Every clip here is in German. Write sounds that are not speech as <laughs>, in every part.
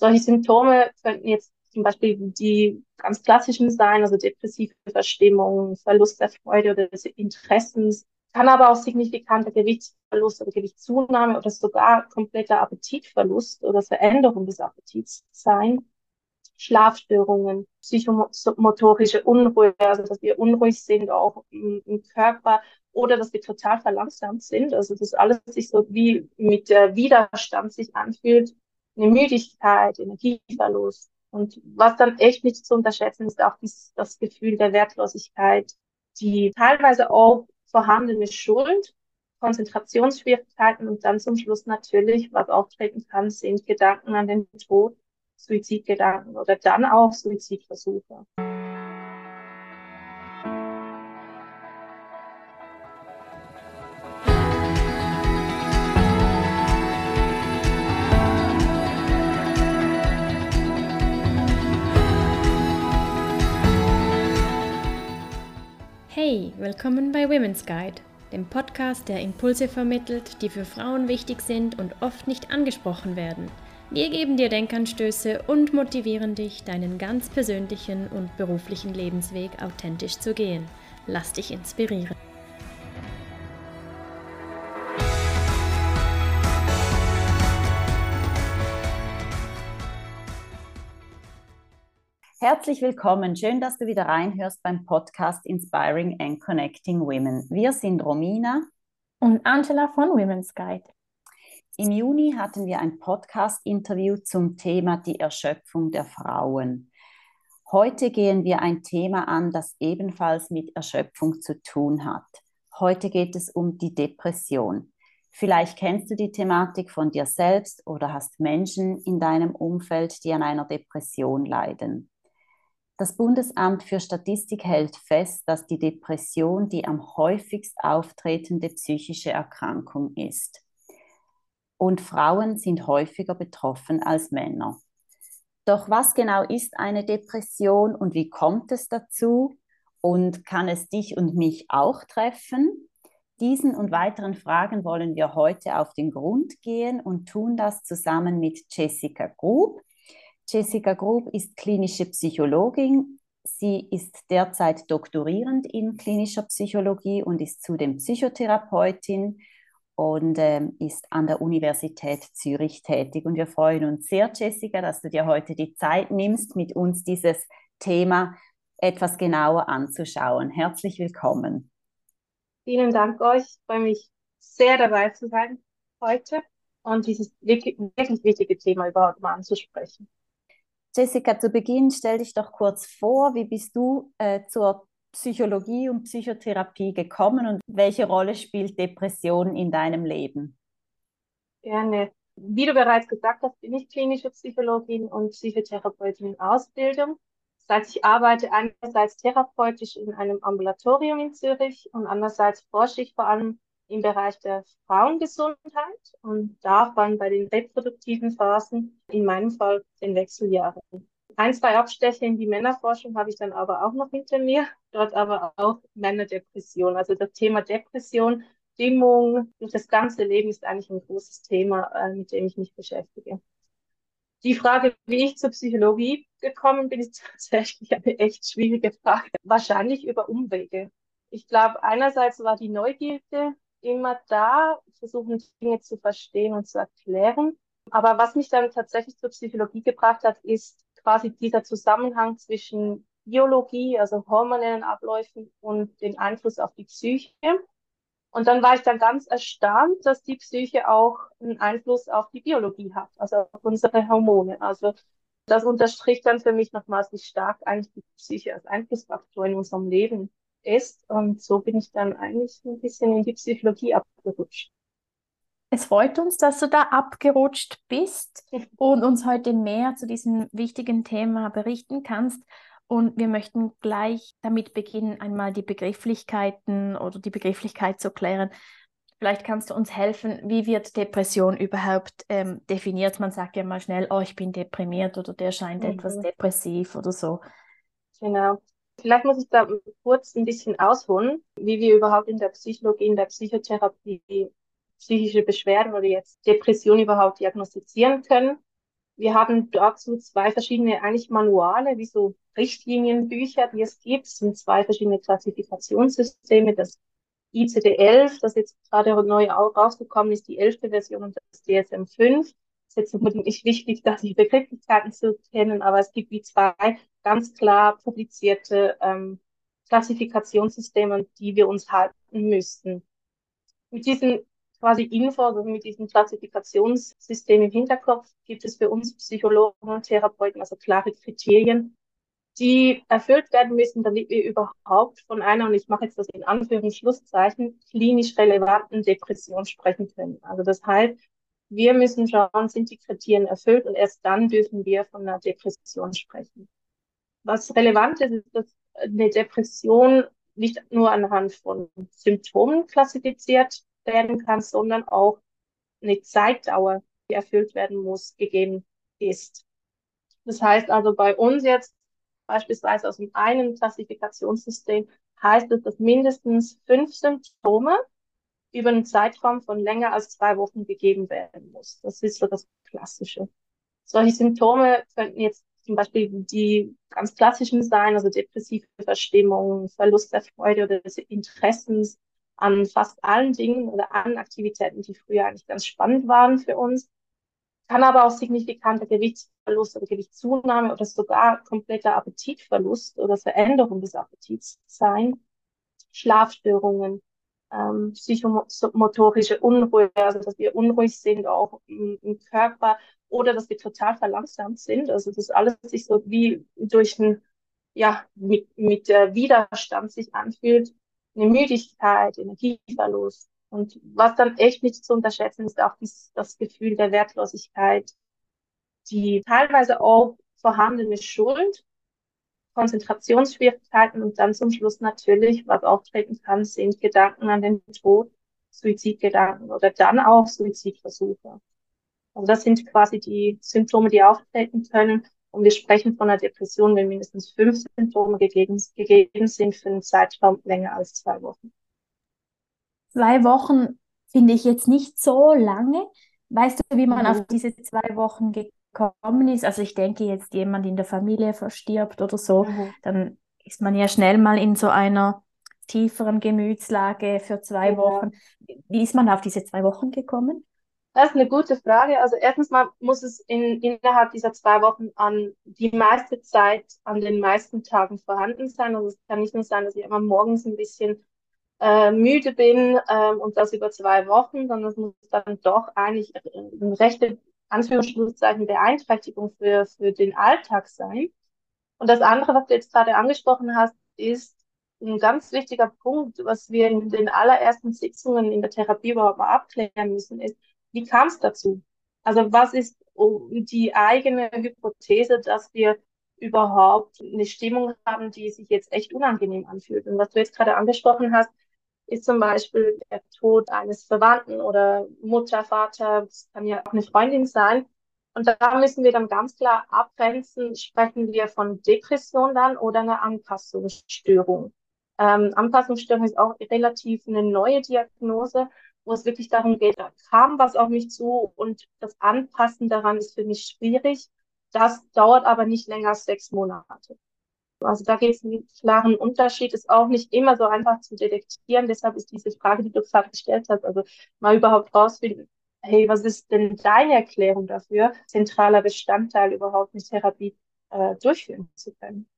Solche Symptome könnten jetzt zum Beispiel die ganz klassischen sein, also depressive Verstimmung, Verlust der Freude oder des Interessens, kann aber auch signifikanter Gewichtsverlust oder Gewichtszunahme oder sogar kompletter Appetitverlust oder Veränderung des Appetits sein. Schlafstörungen, psychomotorische Unruhe, also dass wir unruhig sind, auch im, im, Körper, oder dass wir total verlangsamt sind, also dass alles sich so wie mit der Widerstand sich anfühlt, eine Müdigkeit, Energieverlust. Und was dann echt nicht zu unterschätzen ist, auch dies, das Gefühl der Wertlosigkeit, die teilweise auch vorhandene Schuld, Konzentrationsschwierigkeiten und dann zum Schluss natürlich, was auftreten kann, sind Gedanken an den Tod, Suizidgedanken oder dann auch Suizidversuche. Hey, willkommen bei Women's Guide, dem Podcast, der Impulse vermittelt, die für Frauen wichtig sind und oft nicht angesprochen werden. Wir geben dir Denkanstöße und motivieren dich, deinen ganz persönlichen und beruflichen Lebensweg authentisch zu gehen. Lass dich inspirieren. Herzlich willkommen. Schön, dass du wieder reinhörst beim Podcast Inspiring and Connecting Women. Wir sind Romina und Angela von Women's Guide. Im Juni hatten wir ein Podcast-Interview zum Thema die Erschöpfung der Frauen. Heute gehen wir ein Thema an, das ebenfalls mit Erschöpfung zu tun hat. Heute geht es um die Depression. Vielleicht kennst du die Thematik von dir selbst oder hast Menschen in deinem Umfeld, die an einer Depression leiden. Das Bundesamt für Statistik hält fest, dass die Depression die am häufigst auftretende psychische Erkrankung ist. Und Frauen sind häufiger betroffen als Männer. Doch was genau ist eine Depression und wie kommt es dazu? Und kann es dich und mich auch treffen? Diesen und weiteren Fragen wollen wir heute auf den Grund gehen und tun das zusammen mit Jessica Grub. Jessica Grub ist klinische Psychologin. Sie ist derzeit doktorierend in klinischer Psychologie und ist zudem Psychotherapeutin und ähm, ist an der Universität Zürich tätig. Und wir freuen uns sehr, Jessica, dass du dir heute die Zeit nimmst, mit uns dieses Thema etwas genauer anzuschauen. Herzlich willkommen. Vielen Dank euch. Ich freue mich sehr dabei zu sein heute und dieses wirklich, wirklich wichtige Thema überhaupt mal anzusprechen. Jessica, zu Beginn stell dich doch kurz vor, wie bist du äh, zur Psychologie und Psychotherapie gekommen und welche Rolle spielt Depression in deinem Leben? Gerne. Wie du bereits gesagt hast, bin ich klinische Psychologin und Psychotherapeutin in Ausbildung. Das heißt, ich arbeite einerseits therapeutisch in einem Ambulatorium in Zürich und andererseits forsche ich vor allem im Bereich der Frauengesundheit und davon bei den reproduktiven Phasen, in meinem Fall den Wechseljahren. Ein, zwei Abstecher in die Männerforschung habe ich dann aber auch noch hinter mir, dort aber auch Männerdepression. Also das Thema Depression, Stimmung durch das ganze Leben ist eigentlich ein großes Thema, äh, mit dem ich mich beschäftige. Die Frage, wie ich zur Psychologie gekommen bin, ist <laughs> tatsächlich eine echt schwierige Frage. Wahrscheinlich über Umwege. Ich glaube, einerseits war die Neugierde immer da, versuchen Dinge zu verstehen und zu erklären. Aber was mich dann tatsächlich zur Psychologie gebracht hat, ist quasi dieser Zusammenhang zwischen Biologie, also hormonellen Abläufen und den Einfluss auf die Psyche. Und dann war ich dann ganz erstaunt, dass die Psyche auch einen Einfluss auf die Biologie hat, also auf unsere Hormone. Also das unterstricht dann für mich nochmals, wie stark eigentlich die Psyche als Einflussfaktor in unserem Leben ist. Und so bin ich dann eigentlich ein bisschen in die Psychologie abgerutscht. Es freut uns, dass du da abgerutscht bist <laughs> und uns heute mehr zu diesem wichtigen Thema berichten kannst. Und wir möchten gleich damit beginnen, einmal die Begrifflichkeiten oder die Begrifflichkeit zu klären. Vielleicht kannst du uns helfen, wie wird Depression überhaupt ähm, definiert? Man sagt ja mal schnell, oh, ich bin deprimiert oder der scheint mhm. etwas depressiv oder so. Genau. Vielleicht muss ich da kurz ein bisschen ausholen, wie wir überhaupt in der Psychologie, in der Psychotherapie psychische Beschwerden oder jetzt Depression überhaupt diagnostizieren können. Wir haben dazu zwei verschiedene eigentlich Manuale, wie so Richtlinienbücher, die es gibt. Es sind zwei verschiedene Klassifikationssysteme. Das ICD-11, das jetzt gerade neu rausgekommen ist, die elfte Version und das DSM-5. Ist jetzt unbedingt nicht wichtig, da die Begrifflichkeiten zu kennen, aber es gibt wie zwei ganz klar publizierte ähm, Klassifikationssysteme, die wir uns halten müssten. Mit diesen quasi Infos, also mit diesem Klassifikationssystem im Hinterkopf, gibt es für uns Psychologen und Therapeuten also klare Kriterien, die erfüllt werden müssen, damit wir überhaupt von einer, und ich mache jetzt das in Anführungsschlusszeichen, klinisch relevanten Depression sprechen können. Also das heißt, wir müssen schauen, sind die Kriterien erfüllt und erst dann dürfen wir von einer Depression sprechen. Was relevant ist, ist, dass eine Depression nicht nur anhand von Symptomen klassifiziert werden kann, sondern auch eine Zeitdauer, die erfüllt werden muss, gegeben ist. Das heißt also bei uns jetzt beispielsweise aus dem einen Klassifikationssystem heißt es, dass mindestens fünf Symptome über einen Zeitraum von länger als zwei Wochen gegeben werden muss. Das ist so das Klassische. Solche Symptome könnten jetzt zum Beispiel die ganz klassischen sein, also depressive Verstimmung, Verlust der Freude oder des Interessens an fast allen Dingen oder allen Aktivitäten, die früher eigentlich ganz spannend waren für uns kann aber auch signifikanter Gewichtsverlust oder Gewichtszunahme oder sogar kompletter Appetitverlust oder Veränderung des Appetits sein. Schlafstörungen, ähm, psychomotorische Unruhe, also dass wir unruhig sind auch im, im, Körper oder dass wir total verlangsamt sind. Also das alles sich so wie durch ein, ja, mit, mit der Widerstand sich anfühlt. Eine Müdigkeit, Energieverlust, und was dann echt nicht zu unterschätzen ist auch dies, das Gefühl der Wertlosigkeit, die teilweise auch vorhandene Schuld, Konzentrationsschwierigkeiten und dann zum Schluss natürlich, was auftreten kann, sind Gedanken an den Tod, Suizidgedanken oder dann auch Suizidversuche. Also das sind quasi die Symptome, die auftreten können. Und wir sprechen von einer Depression, wenn mindestens fünf Symptome gegeben, gegeben sind für einen Zeitraum länger als zwei Wochen. Zwei Wochen finde ich jetzt nicht so lange. Weißt du, wie man mhm. auf diese zwei Wochen gekommen ist? Also ich denke jetzt, jemand in der Familie verstirbt oder so, mhm. dann ist man ja schnell mal in so einer tieferen Gemütslage für zwei ja. Wochen. Wie ist man auf diese zwei Wochen gekommen? Das ist eine gute Frage. Also erstens mal muss es in, innerhalb dieser zwei Wochen an die meiste Zeit an den meisten Tagen vorhanden sein. Also es kann nicht nur sein, dass ich immer morgens ein bisschen äh, müde bin ähm, und das über zwei Wochen, sondern es muss dann doch eigentlich eine rechte Anführungsschlusszeichen Beeinträchtigung für, für den Alltag sein. Und das andere, was du jetzt gerade angesprochen hast, ist ein ganz wichtiger Punkt, was wir in den allerersten Sitzungen in der Therapie überhaupt mal abklären müssen, ist, wie kam es dazu? Also was ist die eigene Hypothese, dass wir überhaupt eine Stimmung haben, die sich jetzt echt unangenehm anfühlt? Und was du jetzt gerade angesprochen hast, ist zum Beispiel der Tod eines Verwandten oder Mutter, Vater, das kann ja auch eine Freundin sein. Und da müssen wir dann ganz klar abgrenzen, sprechen wir von Depression dann oder einer Anpassungsstörung. Ähm, Anpassungsstörung ist auch relativ eine neue Diagnose, wo es wirklich darum geht, da kam was auf mich zu und das Anpassen daran ist für mich schwierig. Das dauert aber nicht länger als sechs Monate. Also da gibt es einen klaren Unterschied, ist auch nicht immer so einfach zu detektieren. Deshalb ist diese Frage, die du gerade gestellt hast, also mal überhaupt rausfinden, hey, was ist denn deine Erklärung dafür, zentraler Bestandteil überhaupt eine Therapie äh, durchführen zu können?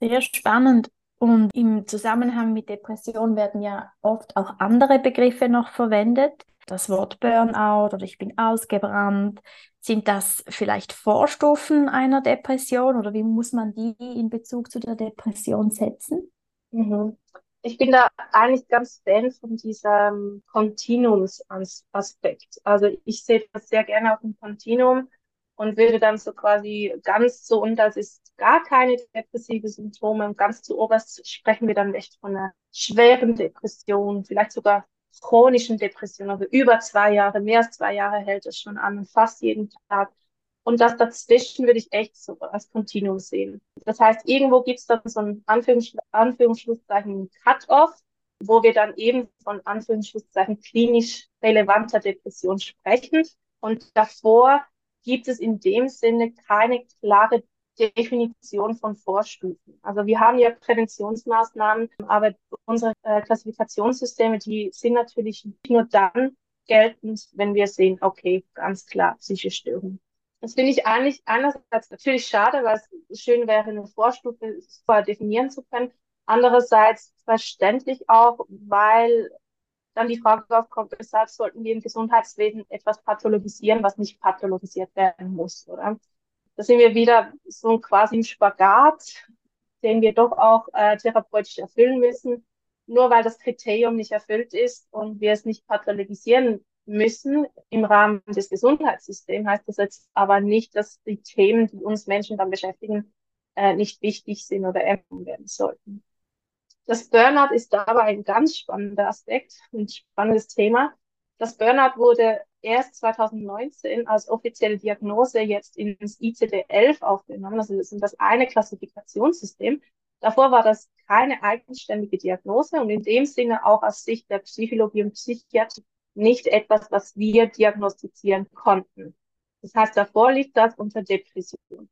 Sehr spannend. Und im Zusammenhang mit Depression werden ja oft auch andere Begriffe noch verwendet. Das Wort Burnout oder ich bin ausgebrannt, sind das vielleicht Vorstufen einer Depression oder wie muss man die in Bezug zu der Depression setzen? Mhm. Ich bin da eigentlich ganz Fan von diesem Kontinuumsaspekt. Also ich sehe das sehr gerne auf dem Kontinuum und würde dann so quasi ganz so, und das ist gar keine depressive Symptome, und ganz zu oberst sprechen wir dann echt von einer schweren Depression, vielleicht sogar chronischen Depression, also über zwei Jahre, mehr als zwei Jahre hält es schon an, fast jeden Tag. Und das dazwischen würde ich echt so als Kontinuum sehen. Das heißt, irgendwo gibt es dann so ein Anführungs Anführungsschlusszeichen Cut-off, wo wir dann eben von Anführungsschlusszeichen klinisch relevanter Depression sprechen. Und davor gibt es in dem Sinne keine klare Definition von Vorstufen. Also wir haben ja Präventionsmaßnahmen, aber unsere äh, Klassifikationssysteme, die sind natürlich nur dann geltend, wenn wir sehen, okay, ganz klar, psychische Störung. Das finde ich eigentlich einerseits natürlich schade, weil es schön wäre, eine Vorstufe vorher definieren zu können. Andererseits verständlich auch, weil dann die Frage aufkommt, weshalb sollten wir im Gesundheitswesen etwas pathologisieren, was nicht pathologisiert werden muss, oder? Da sind wir wieder so quasi im Spagat, den wir doch auch äh, therapeutisch erfüllen müssen. Nur weil das Kriterium nicht erfüllt ist und wir es nicht pathologisieren müssen im Rahmen des Gesundheitssystems, heißt das jetzt aber nicht, dass die Themen, die uns Menschen dann beschäftigen, äh, nicht wichtig sind oder erhoben werden sollten. Das Burnout ist dabei ein ganz spannender Aspekt, ein spannendes Thema. Das Burnout wurde erst 2019 als offizielle Diagnose jetzt ins ICD-11 aufgenommen. Also das ist das eine Klassifikationssystem. Davor war das keine eigenständige Diagnose und in dem Sinne auch aus Sicht der Psychologie und Psychiatrie nicht etwas, was wir diagnostizieren konnten. Das heißt, davor liegt das unter Depression.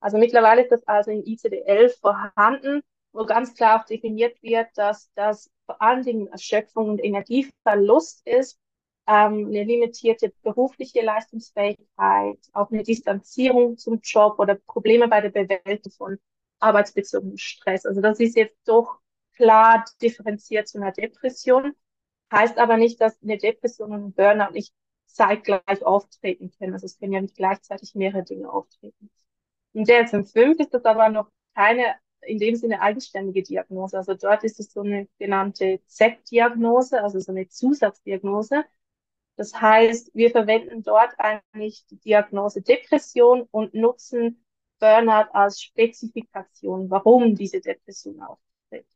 Also mittlerweile ist das also in ICD-11 vorhanden, wo ganz klar auch definiert wird, dass das vor allen Dingen Erschöpfung und Energieverlust ist, ähm, eine limitierte berufliche Leistungsfähigkeit, auch eine Distanzierung zum Job oder Probleme bei der Bewältigung von arbeitsbezogenen Stress. Also das ist jetzt doch klar differenziert zu einer Depression. Heißt aber nicht, dass eine Depression und ein Burnout nicht zeitgleich auftreten können. Also es können ja nicht gleichzeitig mehrere Dinge auftreten. Der DSM-5 ist das aber noch keine in dem Sinne eigenständige Diagnose. Also dort ist es so eine genannte Z-Diagnose, also so eine Zusatzdiagnose. Das heißt, wir verwenden dort eigentlich die Diagnose Depression und nutzen Burnout als Spezifikation, warum diese Depression auftritt.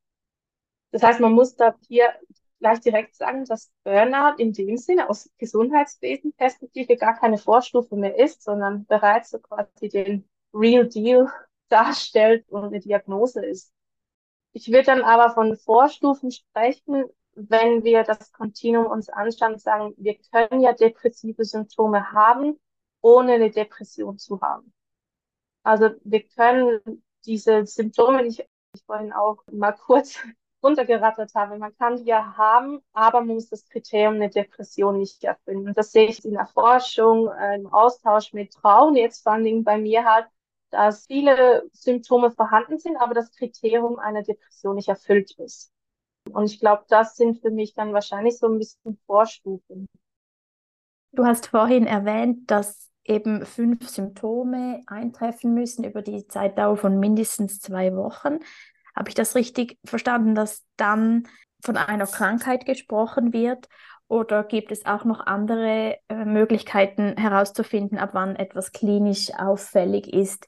Das heißt, man muss da hier gleich direkt sagen, dass Burnout in dem Sinne aus Gesundheitswesen-Perspektive gar keine Vorstufe mehr ist, sondern bereits so quasi den Real Deal darstellt und eine Diagnose ist. Ich würde dann aber von Vorstufen sprechen, wenn wir das Kontinuum uns anschauen und sagen, wir können ja depressive Symptome haben, ohne eine Depression zu haben. Also wir können diese Symptome, die ich, ich vorhin auch mal kurz <laughs> runtergerattert habe. Man kann die ja haben, aber man muss das Kriterium eine Depression nicht erfüllen. Und das sehe ich in der Forschung, äh, im Austausch mit Frauen, jetzt vor allen Dingen bei mir halt, dass viele Symptome vorhanden sind, aber das Kriterium einer Depression nicht erfüllt ist. Und ich glaube, das sind für mich dann wahrscheinlich so ein bisschen Vorstufen. Du hast vorhin erwähnt, dass eben fünf Symptome eintreffen müssen über die Zeitdauer von mindestens zwei Wochen. Habe ich das richtig verstanden, dass dann von einer Krankheit gesprochen wird? Oder gibt es auch noch andere äh, Möglichkeiten herauszufinden, ab wann etwas klinisch auffällig ist?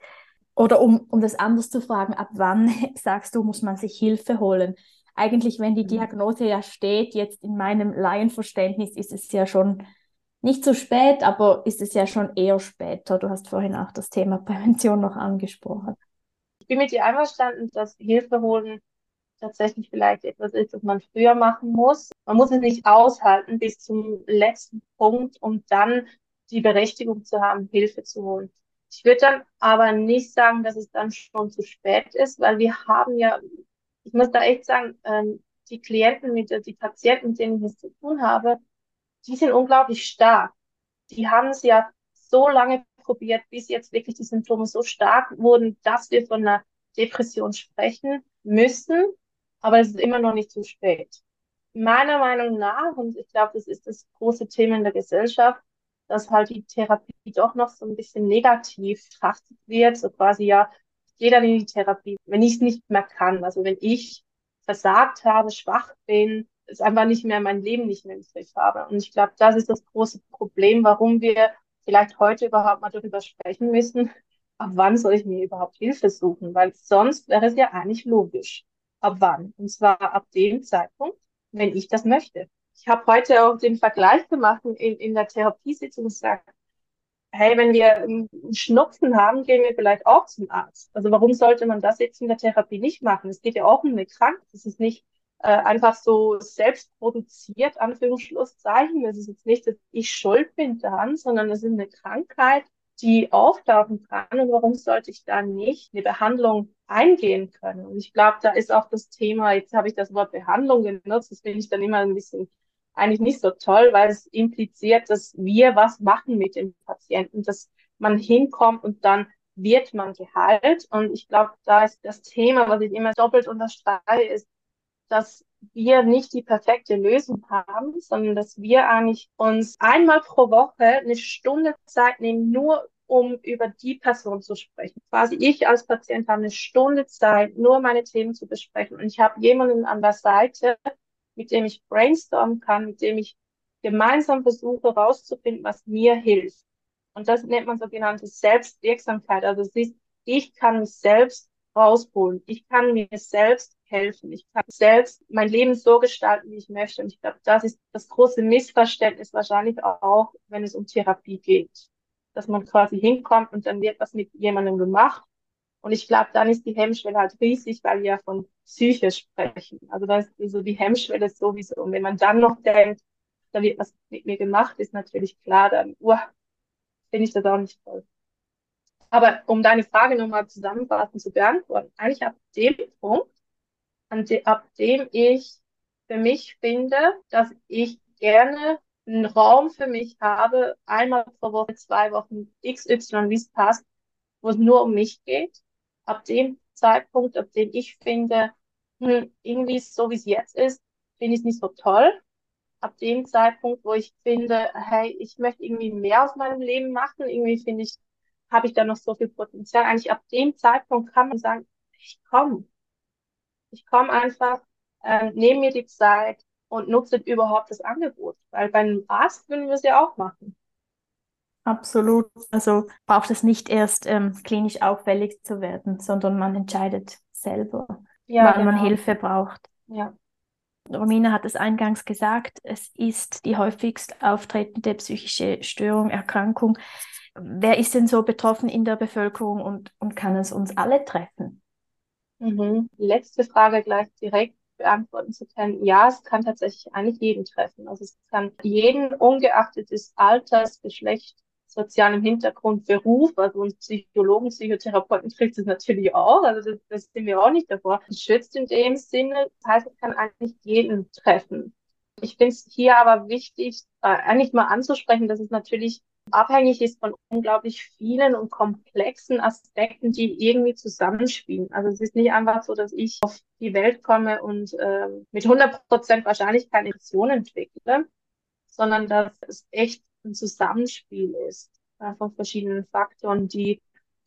Oder um, um das anders zu fragen, ab wann <laughs> sagst du, muss man sich Hilfe holen? Eigentlich, wenn die mhm. Diagnose ja steht, jetzt in meinem Laienverständnis ist es ja schon nicht so spät, aber ist es ja schon eher später. Du hast vorhin auch das Thema <laughs> Prävention noch angesprochen bin mit dir einverstanden, dass Hilfe holen tatsächlich vielleicht etwas ist, das man früher machen muss. Man muss es nicht aushalten bis zum letzten Punkt, um dann die Berechtigung zu haben, Hilfe zu holen. Ich würde dann aber nicht sagen, dass es dann schon zu spät ist, weil wir haben ja, ich muss da echt sagen, ähm, die Klienten, mit die Patienten, mit denen ich es zu tun habe, die sind unglaublich stark. Die haben es ja so lange probiert, bis jetzt wirklich die Symptome so stark wurden, dass wir von einer Depression sprechen müssen, aber es ist immer noch nicht zu spät. Meiner Meinung nach, und ich glaube, das ist das große Thema in der Gesellschaft, dass halt die Therapie doch noch so ein bisschen negativ betrachtet wird, so quasi ja, jeder in die Therapie, wenn ich es nicht mehr kann, also wenn ich versagt habe, schwach bin, ist einfach nicht mehr mein Leben nicht mehr im Griff habe. Und ich glaube, das ist das große Problem, warum wir vielleicht heute überhaupt mal darüber sprechen müssen, ab wann soll ich mir überhaupt Hilfe suchen? Weil sonst wäre es ja eigentlich logisch. Ab wann? Und zwar ab dem Zeitpunkt, wenn ich das möchte. Ich habe heute auch den Vergleich gemacht in, in der Therapiesitzung und gesagt, hey, wenn wir einen Schnupfen haben, gehen wir vielleicht auch zum Arzt. Also warum sollte man das jetzt in der Therapie nicht machen? Es geht ja auch um eine Krankheit. Es ist nicht äh, einfach so selbst produziert, Anführungsschlusszeichen. Es ist jetzt nicht, dass ich schuld bin daran, sondern es ist eine Krankheit, die auftauchen kann und warum sollte ich da nicht eine Behandlung eingehen können? Und ich glaube, da ist auch das Thema, jetzt habe ich das Wort Behandlung genutzt, das finde ich dann immer ein bisschen eigentlich nicht so toll, weil es impliziert, dass wir was machen mit dem Patienten, dass man hinkommt und dann wird man geheilt. Und ich glaube, da ist das Thema, was ich immer doppelt unterstreiche, ist, dass wir nicht die perfekte Lösung haben, sondern dass wir eigentlich uns einmal pro Woche eine Stunde Zeit nehmen, nur um über die Person zu sprechen. Quasi ich als Patient habe eine Stunde Zeit, nur meine Themen zu besprechen. Und ich habe jemanden an der Seite, mit dem ich brainstormen kann, mit dem ich gemeinsam versuche herauszufinden, was mir hilft. Und das nennt man sogenannte Selbstwirksamkeit. Also es ist, ich kann mich selbst rausholen. Ich kann mir selbst helfen. Ich kann selbst mein Leben so gestalten, wie ich möchte. Und ich glaube, das ist das große Missverständnis wahrscheinlich auch, wenn es um Therapie geht. Dass man quasi hinkommt und dann wird was mit jemandem gemacht. Und ich glaube, dann ist die Hemmschwelle halt riesig, weil wir ja von Psyche sprechen. Also da ist so die Hemmschwelle sowieso. Und wenn man dann noch denkt, da wird was mit mir gemacht, ist natürlich klar, dann, uh, finde ich das auch nicht toll. Aber um deine Frage nochmal zusammenfassend zu beantworten, eigentlich ab dem Punkt, de, ab dem ich für mich finde, dass ich gerne einen Raum für mich habe, einmal pro Woche, zwei Wochen, XY, wie es passt, wo es nur um mich geht. Ab dem Zeitpunkt, ab dem ich finde, hm, irgendwie so wie es jetzt ist, finde ich es nicht so toll. Ab dem Zeitpunkt, wo ich finde, hey, ich möchte irgendwie mehr aus meinem Leben machen, irgendwie finde ich, habe ich da noch so viel Potenzial. Eigentlich ab dem Zeitpunkt kann man sagen, ich komme, ich komme einfach, äh, nehme mir die Zeit und nutze überhaupt das Angebot. Weil beim Arzt würden wir es ja auch machen. Absolut. Also braucht es nicht erst ähm, klinisch auffällig zu werden, sondern man entscheidet selber, ja, wann genau. man Hilfe braucht. Ja. Romina hat es eingangs gesagt, es ist die häufigst auftretende psychische Störung, Erkrankung. Wer ist denn so betroffen in der Bevölkerung und, und kann es uns alle treffen? Mhm. Letzte Frage gleich direkt beantworten zu können. Ja, es kann tatsächlich eigentlich jeden treffen. Also es kann jeden, ungeachtet des Alters, Geschlecht, sozialem Hintergrund, Beruf, also uns Psychologen, Psychotherapeuten trifft es natürlich auch, also das, das sind wir auch nicht davor. Es schützt in dem Sinne, das heißt, es kann eigentlich jeden treffen. Ich finde es hier aber wichtig, äh, eigentlich mal anzusprechen, dass es natürlich abhängig ist von unglaublich vielen und komplexen Aspekten, die irgendwie zusammenspielen. Also es ist nicht einfach so, dass ich auf die Welt komme und äh, mit 100% Wahrscheinlichkeit Depression entwickle, sondern dass es echt ein Zusammenspiel ist von verschiedenen Faktoren, die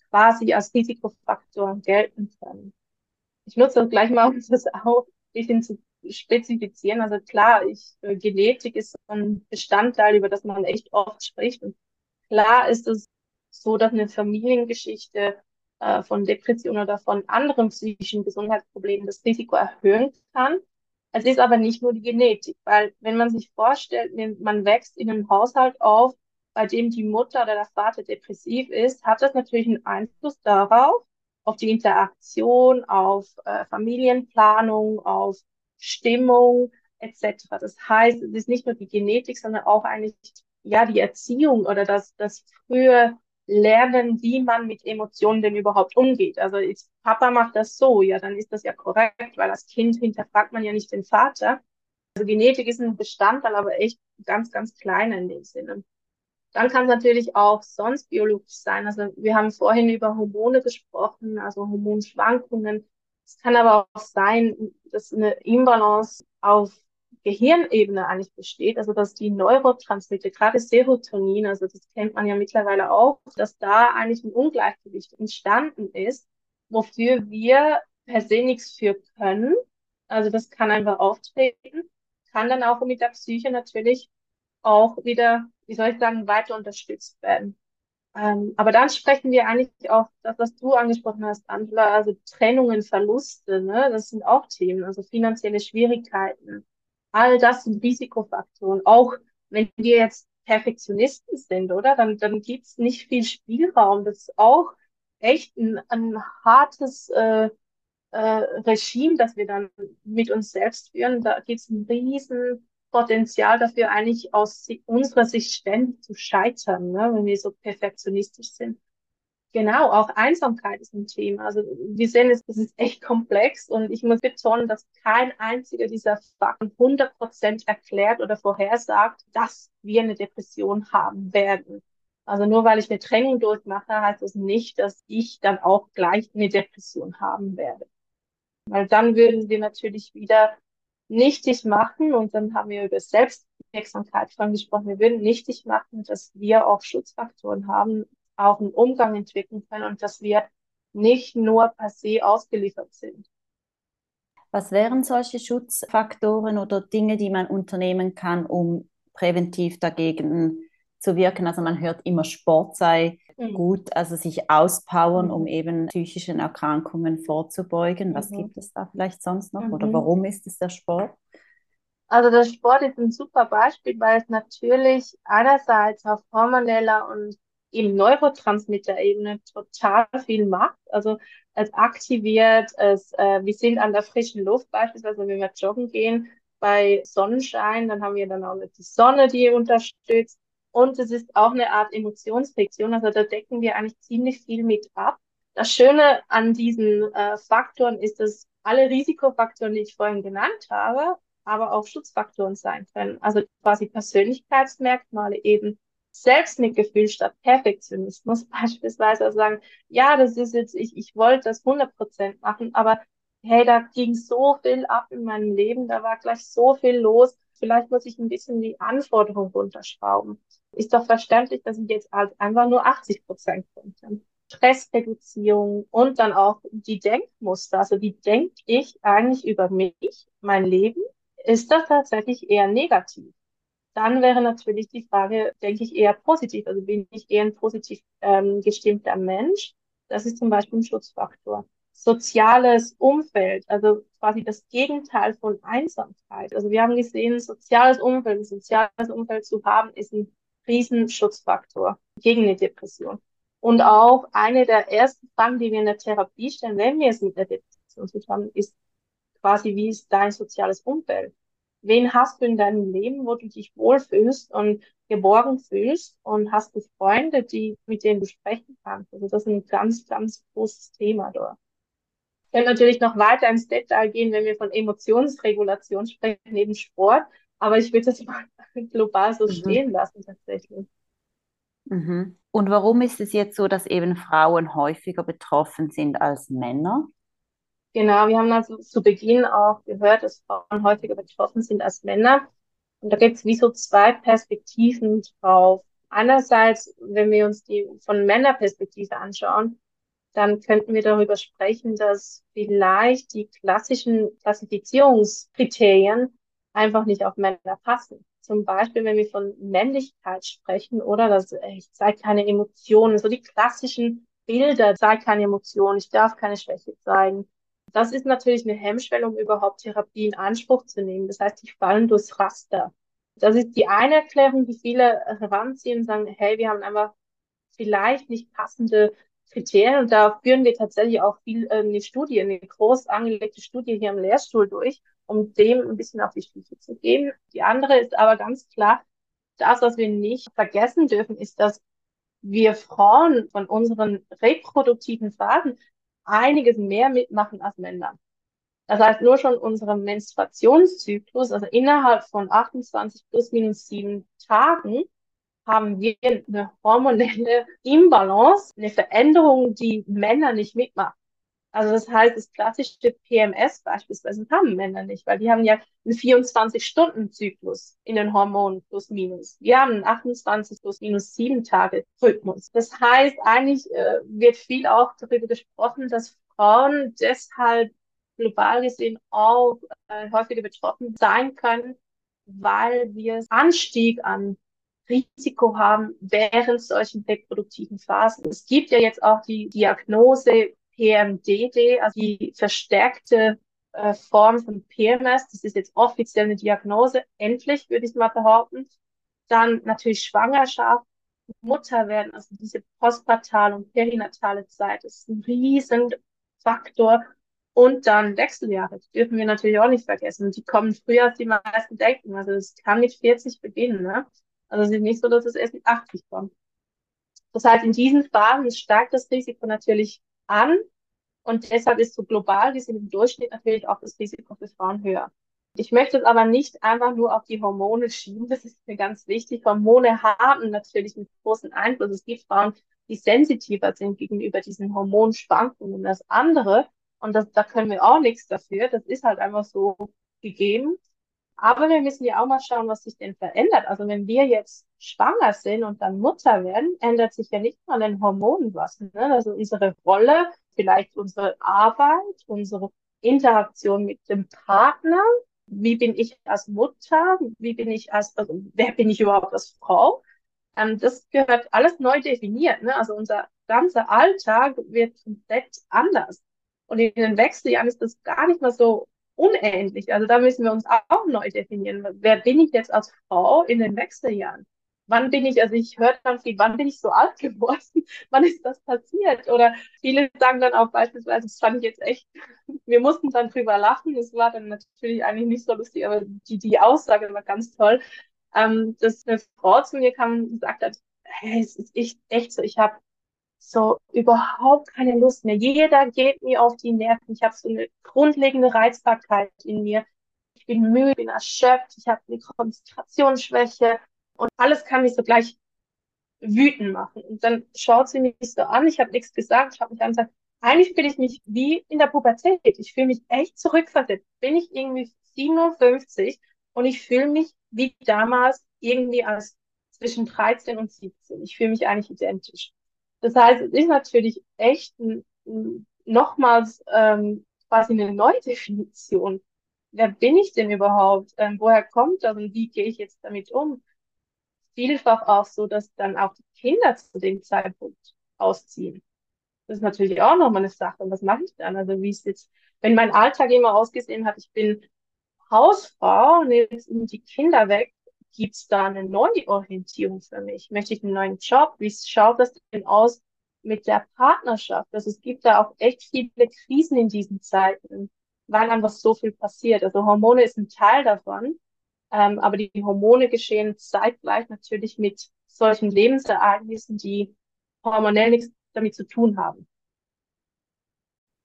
quasi als Risikofaktoren gelten können. Ich nutze das gleich mal, um das auch ein bisschen zu spezifizieren. Also klar, ich, äh, Genetik ist ein Bestandteil, über das man echt oft spricht. Und Klar ist es so, dass eine Familiengeschichte äh, von Depression oder von anderen psychischen Gesundheitsproblemen das Risiko erhöhen kann. Es ist aber nicht nur die Genetik, weil wenn man sich vorstellt, man wächst in einem Haushalt auf, bei dem die Mutter oder der Vater depressiv ist, hat das natürlich einen Einfluss darauf, auf die Interaktion, auf äh, Familienplanung, auf Stimmung etc. Das heißt, es ist nicht nur die Genetik, sondern auch eigentlich ja, die Erziehung oder das, das frühe Lernen, wie man mit Emotionen denn überhaupt umgeht. Also ist, Papa macht das so, ja, dann ist das ja korrekt, weil als Kind hinterfragt man ja nicht den Vater. Also Genetik ist ein Bestandteil, aber echt ganz, ganz kleiner in dem Sinne. Dann kann es natürlich auch sonst biologisch sein. Also wir haben vorhin über Hormone gesprochen, also Hormonschwankungen. Es kann aber auch sein, dass eine Imbalance auf Gehirnebene eigentlich besteht, also dass die Neurotransmitter, gerade Serotonin, also das kennt man ja mittlerweile auch, dass da eigentlich ein Ungleichgewicht entstanden ist, wofür wir per se nichts für können. Also das kann einfach auftreten, kann dann auch mit der Psyche natürlich auch wieder, wie soll ich sagen, weiter unterstützt werden. Ähm, aber dann sprechen wir eigentlich auch das, was du angesprochen hast, Angela, also Trennungen, Verluste, ne? Das sind auch Themen, also finanzielle Schwierigkeiten, All das sind Risikofaktoren. Auch wenn wir jetzt Perfektionisten sind, oder? Dann, dann gibt's nicht viel Spielraum. Das ist auch echt ein, ein hartes äh, äh, Regime, das wir dann mit uns selbst führen. Da gibt's einen riesen Potenzial dafür, eigentlich aus unserer Sicht ständig zu scheitern, ne, wenn wir so perfektionistisch sind. Genau, auch Einsamkeit ist ein Thema. Also wir sehen es, das ist echt komplex und ich muss betonen, dass kein einziger dieser Fakten 100 Prozent erklärt oder vorhersagt, dass wir eine Depression haben werden. Also nur weil ich eine Trennung durchmache, heißt das nicht, dass ich dann auch gleich eine Depression haben werde. Weil dann würden wir natürlich wieder nichtig machen und dann haben wir über Selbstwirksamkeit vorhin gesprochen. Wir würden nichtig machen, dass wir auch Schutzfaktoren haben, auch einen Umgang entwickeln können und dass wir nicht nur per se ausgeliefert sind. Was wären solche Schutzfaktoren oder Dinge, die man unternehmen kann, um präventiv dagegen zu wirken? Also man hört immer, Sport sei mhm. gut, also sich auspowern, mhm. um eben psychischen Erkrankungen vorzubeugen. Was mhm. gibt es da vielleicht sonst noch oder mhm. warum ist es der Sport? Also der Sport ist ein super Beispiel, weil es natürlich einerseits auf hormoneller und eben Neurotransmitter-Ebene total viel macht. Also es aktiviert, es, äh, wir sind an der frischen Luft beispielsweise, wenn wir joggen gehen, bei Sonnenschein, dann haben wir dann auch die Sonne, die unterstützt. Und es ist auch eine Art Emotionsfiktion, also da decken wir eigentlich ziemlich viel mit ab. Das Schöne an diesen äh, Faktoren ist, dass alle Risikofaktoren, die ich vorhin genannt habe, aber auch Schutzfaktoren sein können. Also quasi Persönlichkeitsmerkmale eben Selbstmitgefühl statt Perfektionismus <laughs> beispielsweise also sagen, ja, das ist jetzt, ich, ich wollte das 100% machen, aber hey, da ging so viel ab in meinem Leben, da war gleich so viel los, vielleicht muss ich ein bisschen die Anforderungen runterschrauben. Ist doch verständlich, dass ich jetzt halt einfach nur 80 Prozent konnte. Stressreduzierung und dann auch die Denkmuster. Also wie denke ich eigentlich über mich, mein Leben? Ist das tatsächlich eher negativ? Dann wäre natürlich die Frage, denke ich, eher positiv. Also bin ich eher ein positiv ähm, gestimmter Mensch? Das ist zum Beispiel ein Schutzfaktor. Soziales Umfeld, also quasi das Gegenteil von Einsamkeit. Also wir haben gesehen, soziales Umfeld, ein soziales Umfeld zu haben, ist ein Riesenschutzfaktor gegen eine Depression. Und auch eine der ersten Fragen, die wir in der Therapie stellen, wenn wir es mit der Depression zu tun haben, ist quasi, wie ist dein soziales Umfeld? Wen hast du in deinem Leben, wo du dich wohlfühlst und geborgen fühlst und hast du Freunde, die, mit denen du sprechen kannst. Also das ist ein ganz, ganz großes Thema dort. Ich kann natürlich noch weiter ins Detail gehen, wenn wir von Emotionsregulation sprechen, neben Sport, aber ich würde das <laughs> mal global so mhm. stehen lassen tatsächlich. Mhm. Und warum ist es jetzt so, dass eben Frauen häufiger betroffen sind als Männer? Genau, wir haben also zu Beginn auch gehört, dass Frauen häufiger betroffen sind als Männer. Und da gibt es wie so zwei Perspektiven drauf. Einerseits, wenn wir uns die von Männerperspektive anschauen, dann könnten wir darüber sprechen, dass vielleicht die klassischen Klassifizierungskriterien einfach nicht auf Männer passen. Zum Beispiel, wenn wir von Männlichkeit sprechen oder dass ich zeige keine Emotionen, so die klassischen Bilder, zeige keine Emotionen, ich darf keine Schwäche zeigen, das ist natürlich eine Hemmschwelle, um überhaupt Therapie in Anspruch zu nehmen. Das heißt, die fallen durchs Raster. Das ist die eine Erklärung, die viele heranziehen und sagen, hey, wir haben einfach vielleicht nicht passende Kriterien. Und da führen wir tatsächlich auch viel äh, eine Studie, eine groß angelegte Studie hier im Lehrstuhl durch, um dem ein bisschen auf die Stufe zu gehen. Die andere ist aber ganz klar, das, was wir nicht vergessen dürfen, ist, dass wir Frauen von unseren reproduktiven Phasen einiges mehr mitmachen als Männer. Das heißt, nur schon unserem Menstruationszyklus, also innerhalb von 28 plus minus sieben Tagen, haben wir eine hormonelle Imbalance, eine Veränderung, die Männer nicht mitmachen. Also das heißt, das klassische PMS beispielsweise haben Männer nicht, weil die haben ja einen 24-Stunden-Zyklus in den Hormonen plus minus. Wir haben einen 28 plus minus 7 Tage Rhythmus. Das heißt, eigentlich äh, wird viel auch darüber gesprochen, dass Frauen deshalb global gesehen auch äh, häufiger betroffen sein können, weil wir Anstieg an Risiko haben während solchen reproduktiven Phasen. Es gibt ja jetzt auch die Diagnose PMDD, also die verstärkte äh, Form von PMS. Das ist jetzt offiziell eine Diagnose, endlich würde ich mal behaupten. Dann natürlich Schwangerschaft, Mutter werden, also diese postpartale und perinatale Zeit ist ein Riesenfaktor. Und dann Wechseljahre, die dürfen wir natürlich auch nicht vergessen. Die kommen früher, als die meisten denken. Also es kann mit 40 beginnen. Ne? Also es ist nicht so, dass es erst mit 80 kommt. Das heißt, in diesen Phasen steigt das Risiko natürlich an. Und deshalb ist so global gesehen im Durchschnitt natürlich auch das Risiko für Frauen höher. Ich möchte es aber nicht einfach nur auf die Hormone schieben. Das ist mir ganz wichtig. Hormone haben natürlich einen großen Einfluss. Es gibt Frauen, die sensitiver sind gegenüber diesen Hormonschwankungen als andere. Und das, da können wir auch nichts dafür. Das ist halt einfach so gegeben. Aber wir müssen ja auch mal schauen, was sich denn verändert. Also wenn wir jetzt schwanger sind und dann Mutter werden, ändert sich ja nicht nur an den Hormonen was. Ne? Also unsere Rolle, vielleicht unsere Arbeit, unsere Interaktion mit dem Partner. Wie bin ich als Mutter? Wie bin ich als, also wer bin ich überhaupt als Frau? Ähm, das gehört alles neu definiert. Ne? Also unser ganzer Alltag wird komplett anders. Und in den Wechseljahren ist das gar nicht mal so unähnlich. Also da müssen wir uns auch neu definieren. Wer bin ich jetzt als Frau in den Wechseljahren? Wann bin ich, also ich höre dann viel, wann bin ich so alt geworden? <laughs> wann ist das passiert? Oder viele sagen dann auch beispielsweise, das fand ich jetzt echt, <laughs> wir mussten dann drüber lachen. Es war dann natürlich eigentlich nicht so lustig, aber die, die Aussage war ganz toll, ähm, dass eine Frau zu mir kam und gesagt hat, hey, es ist echt, echt so, ich habe so überhaupt keine Lust mehr. Jeder geht mir auf die Nerven. Ich habe so eine grundlegende Reizbarkeit in mir. Ich bin müde, bin erschöpft, ich habe eine Konzentrationsschwäche und alles kann mich so gleich wütend machen. Und dann schaut sie mich so an, ich habe nichts gesagt, ich habe mich gesagt, eigentlich fühle ich mich wie in der Pubertät. Ich fühle mich echt zurückversetzt. Bin ich irgendwie 57 und ich fühle mich wie damals irgendwie als zwischen 13 und 17. Ich fühle mich eigentlich identisch. Das heißt, es ist natürlich echt ein, nochmals ähm, quasi eine Neudefinition. <laughs> Wer bin ich denn überhaupt? Ähm, woher kommt das und wie gehe ich jetzt damit um? Vielfach auch so, dass dann auch die Kinder zu dem Zeitpunkt ausziehen. Das ist natürlich auch nochmal eine Sache. Und was mache ich dann? Also wie ist jetzt, wenn mein Alltag immer ausgesehen hat, ich bin Hausfrau und sind die Kinder weg, gibt es da eine Neuorientierung für mich? Möchte ich einen neuen Job? Wie schaut das denn aus mit der Partnerschaft? Also es gibt da auch echt viele Krisen in diesen Zeiten, weil einfach so viel passiert. Also Hormone ist ein Teil davon, ähm, aber die Hormone geschehen zeitgleich natürlich mit solchen Lebensereignissen, die hormonell nichts damit zu tun haben.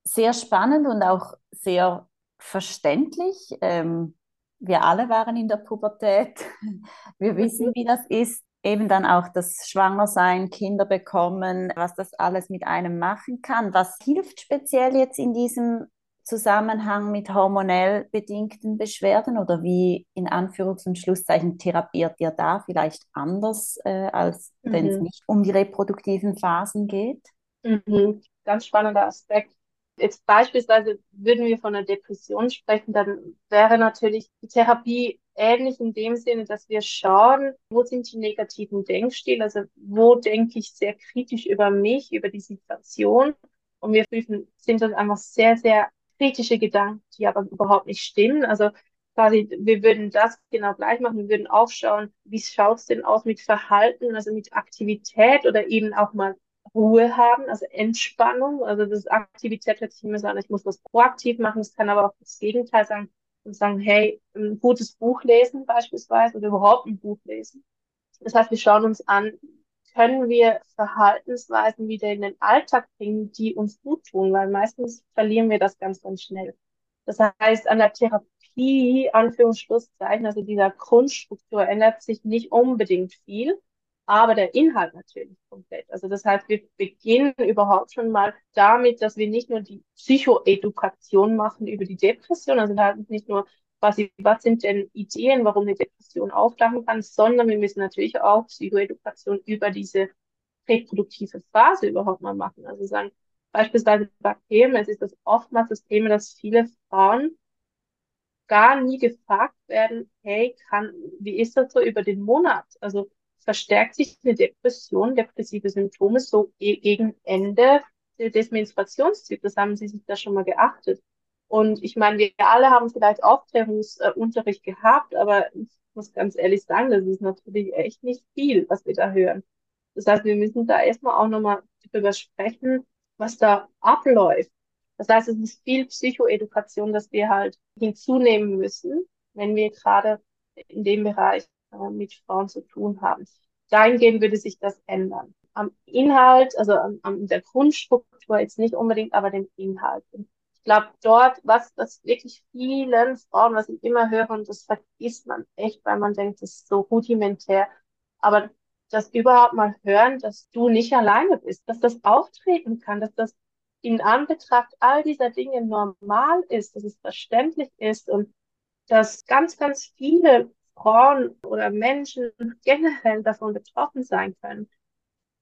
Sehr spannend und auch sehr verständlich. Ähm, wir alle waren in der Pubertät. <laughs> Wir mhm. wissen, wie das ist. Eben dann auch das Schwangersein, Kinder bekommen, was das alles mit einem machen kann. Was hilft speziell jetzt in diesem Zusammenhang mit hormonell bedingten Beschwerden oder wie in Anführungs- und Schlusszeichen therapiert ihr da vielleicht anders, äh, als mhm. wenn es nicht um die reproduktiven Phasen geht? Mhm. Ganz spannender Aspekt. Jetzt beispielsweise würden wir von einer Depression sprechen, dann wäre natürlich die Therapie ähnlich in dem Sinne, dass wir schauen, wo sind die negativen Denkstile, also wo denke ich sehr kritisch über mich, über die Situation und wir prüfen, sind das einfach sehr, sehr kritische Gedanken, die aber überhaupt nicht stimmen. Also quasi, wir würden das genau gleich machen. Wir würden auch schauen, wie schaut es denn aus mit Verhalten, also mit Aktivität oder eben auch mal Ruhe haben, also Entspannung. Also das Aktivität hört sich immer so an, ich muss was proaktiv machen. Es kann aber auch das Gegenteil sein und sagen, hey, ein gutes Buch lesen beispielsweise oder überhaupt ein Buch lesen. Das heißt, wir schauen uns an, können wir Verhaltensweisen wieder in den Alltag bringen, die uns gut tun, weil meistens verlieren wir das ganz, ganz schnell. Das heißt, an der Therapie, Anführungsschlusszeichen, also dieser Grundstruktur ändert sich nicht unbedingt viel aber der Inhalt natürlich komplett. Also das heißt, wir beginnen überhaupt schon mal damit, dass wir nicht nur die Psychoedukation machen über die Depression, also ist nicht nur quasi, was sind denn Ideen, warum eine Depression auftauchen kann, sondern wir müssen natürlich auch Psychoedukation über diese reproduktive Phase überhaupt mal machen. Also sagen, beispielsweise Bakterien, es ist das oftmals das Thema, dass viele Frauen gar nie gefragt werden, hey, kann, wie ist das so über den Monat? Also verstärkt sich eine Depression, depressive Symptome so gegen Ende des Menstruationszyklus. Haben Sie sich da schon mal geachtet? Und ich meine, wir alle haben vielleicht Aufklärungsunterricht gehabt, aber ich muss ganz ehrlich sagen, das ist natürlich echt nicht viel, was wir da hören. Das heißt, wir müssen da erstmal auch nochmal drüber sprechen, was da abläuft. Das heißt, es ist viel Psychoedukation, dass wir halt hinzunehmen müssen, wenn wir gerade in dem Bereich äh, mit Frauen zu tun haben. Dahingehend würde sich das ändern. Am Inhalt, also an, an der Grundstruktur jetzt nicht unbedingt, aber den Inhalt. Ich glaube, dort, was, was wirklich vielen Frauen, was ich immer höre, und das vergisst man echt, weil man denkt, das ist so rudimentär. Aber das überhaupt mal hören, dass du nicht alleine bist, dass das auftreten kann, dass das in Anbetracht all dieser Dinge normal ist, dass es verständlich ist und dass ganz, ganz viele Frauen oder Menschen generell davon betroffen sein können.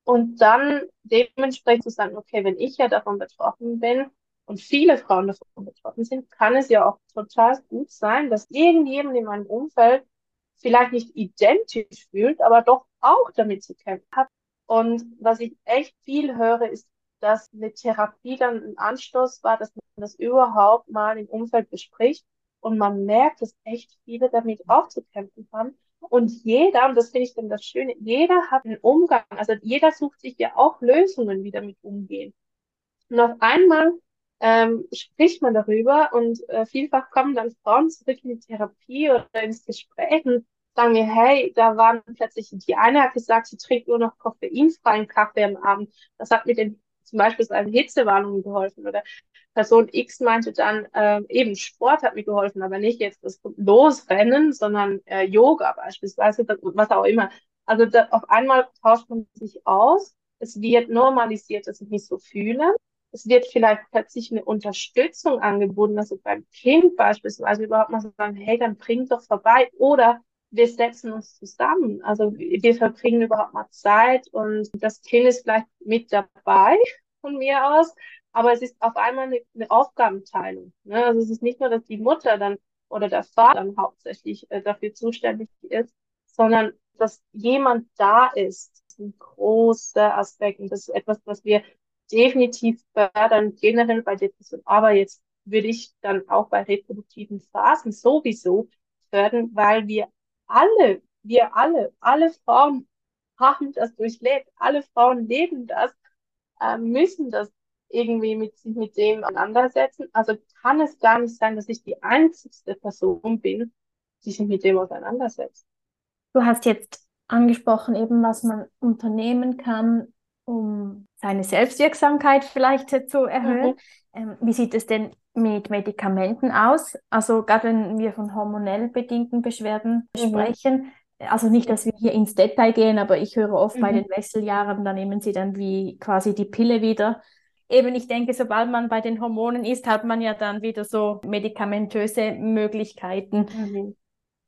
Und dann dementsprechend zu sagen, okay, wenn ich ja davon betroffen bin und viele Frauen davon betroffen sind, kann es ja auch total gut sein, dass irgendjemand in meinem Umfeld vielleicht nicht identisch fühlt, aber doch auch damit zu kämpfen hat. Und was ich echt viel höre, ist, dass eine Therapie dann ein Anstoß war, dass man das überhaupt mal im Umfeld bespricht und man merkt, dass echt viele damit auch zu kämpfen haben. Und jeder, und das finde ich dann das Schöne, jeder hat einen Umgang, also jeder sucht sich ja auch Lösungen, wie damit umgehen. Und auf einmal ähm, spricht man darüber und äh, vielfach kommen dann Frauen zurück in die Therapie oder ins Gespräch und sagen mir, hey, da waren plötzlich, die eine hat gesagt, sie trinkt nur noch koffeinfreien Kaffee am Abend. Das hat mit den zum Beispiel seinen Hitzewarnungen geholfen. Oder Person X meinte dann, äh, eben Sport hat mir geholfen, aber nicht jetzt das Losrennen, sondern äh, Yoga beispielsweise, was auch immer. Also da, auf einmal tauscht man sich aus. Es wird normalisiert, dass ich mich so fühle. Es wird vielleicht plötzlich eine Unterstützung angeboten, also beim Kind beispielsweise überhaupt mal so sagen, hey, dann bring doch vorbei. Oder wir setzen uns zusammen. Also wir verbringen überhaupt mal Zeit und das Kind ist vielleicht mit dabei von mir aus, aber es ist auf einmal eine, eine Aufgabenteilung. Ne? Also es ist nicht nur, dass die Mutter dann oder der Vater dann hauptsächlich äh, dafür zuständig ist, sondern dass jemand da ist. Ist ein großer Aspekt und das ist etwas, was wir definitiv fördern, generell bei Depression. Aber jetzt würde ich dann auch bei reproduktiven Phasen sowieso fördern, weil wir alle, wir alle, alle Frauen <laughs> haben das durchlebt, alle Frauen leben das, äh, müssen das irgendwie mit sich mit dem auseinandersetzen. Also kann es gar nicht sein, dass ich die einzigste Person bin, die sich mit dem auseinandersetzt. Du hast jetzt angesprochen, eben was man unternehmen kann, um seine Selbstwirksamkeit vielleicht zu erhöhen. Mhm. Ähm, wie sieht es denn mit Medikamenten aus? Also gerade wenn wir von hormonell bedingten Beschwerden mhm. sprechen, also nicht, dass wir hier ins Detail gehen, aber ich höre oft mhm. bei den Wechseljahren, da nehmen sie dann wie quasi die Pille wieder. Eben, ich denke, sobald man bei den Hormonen ist, hat man ja dann wieder so medikamentöse Möglichkeiten. Mhm.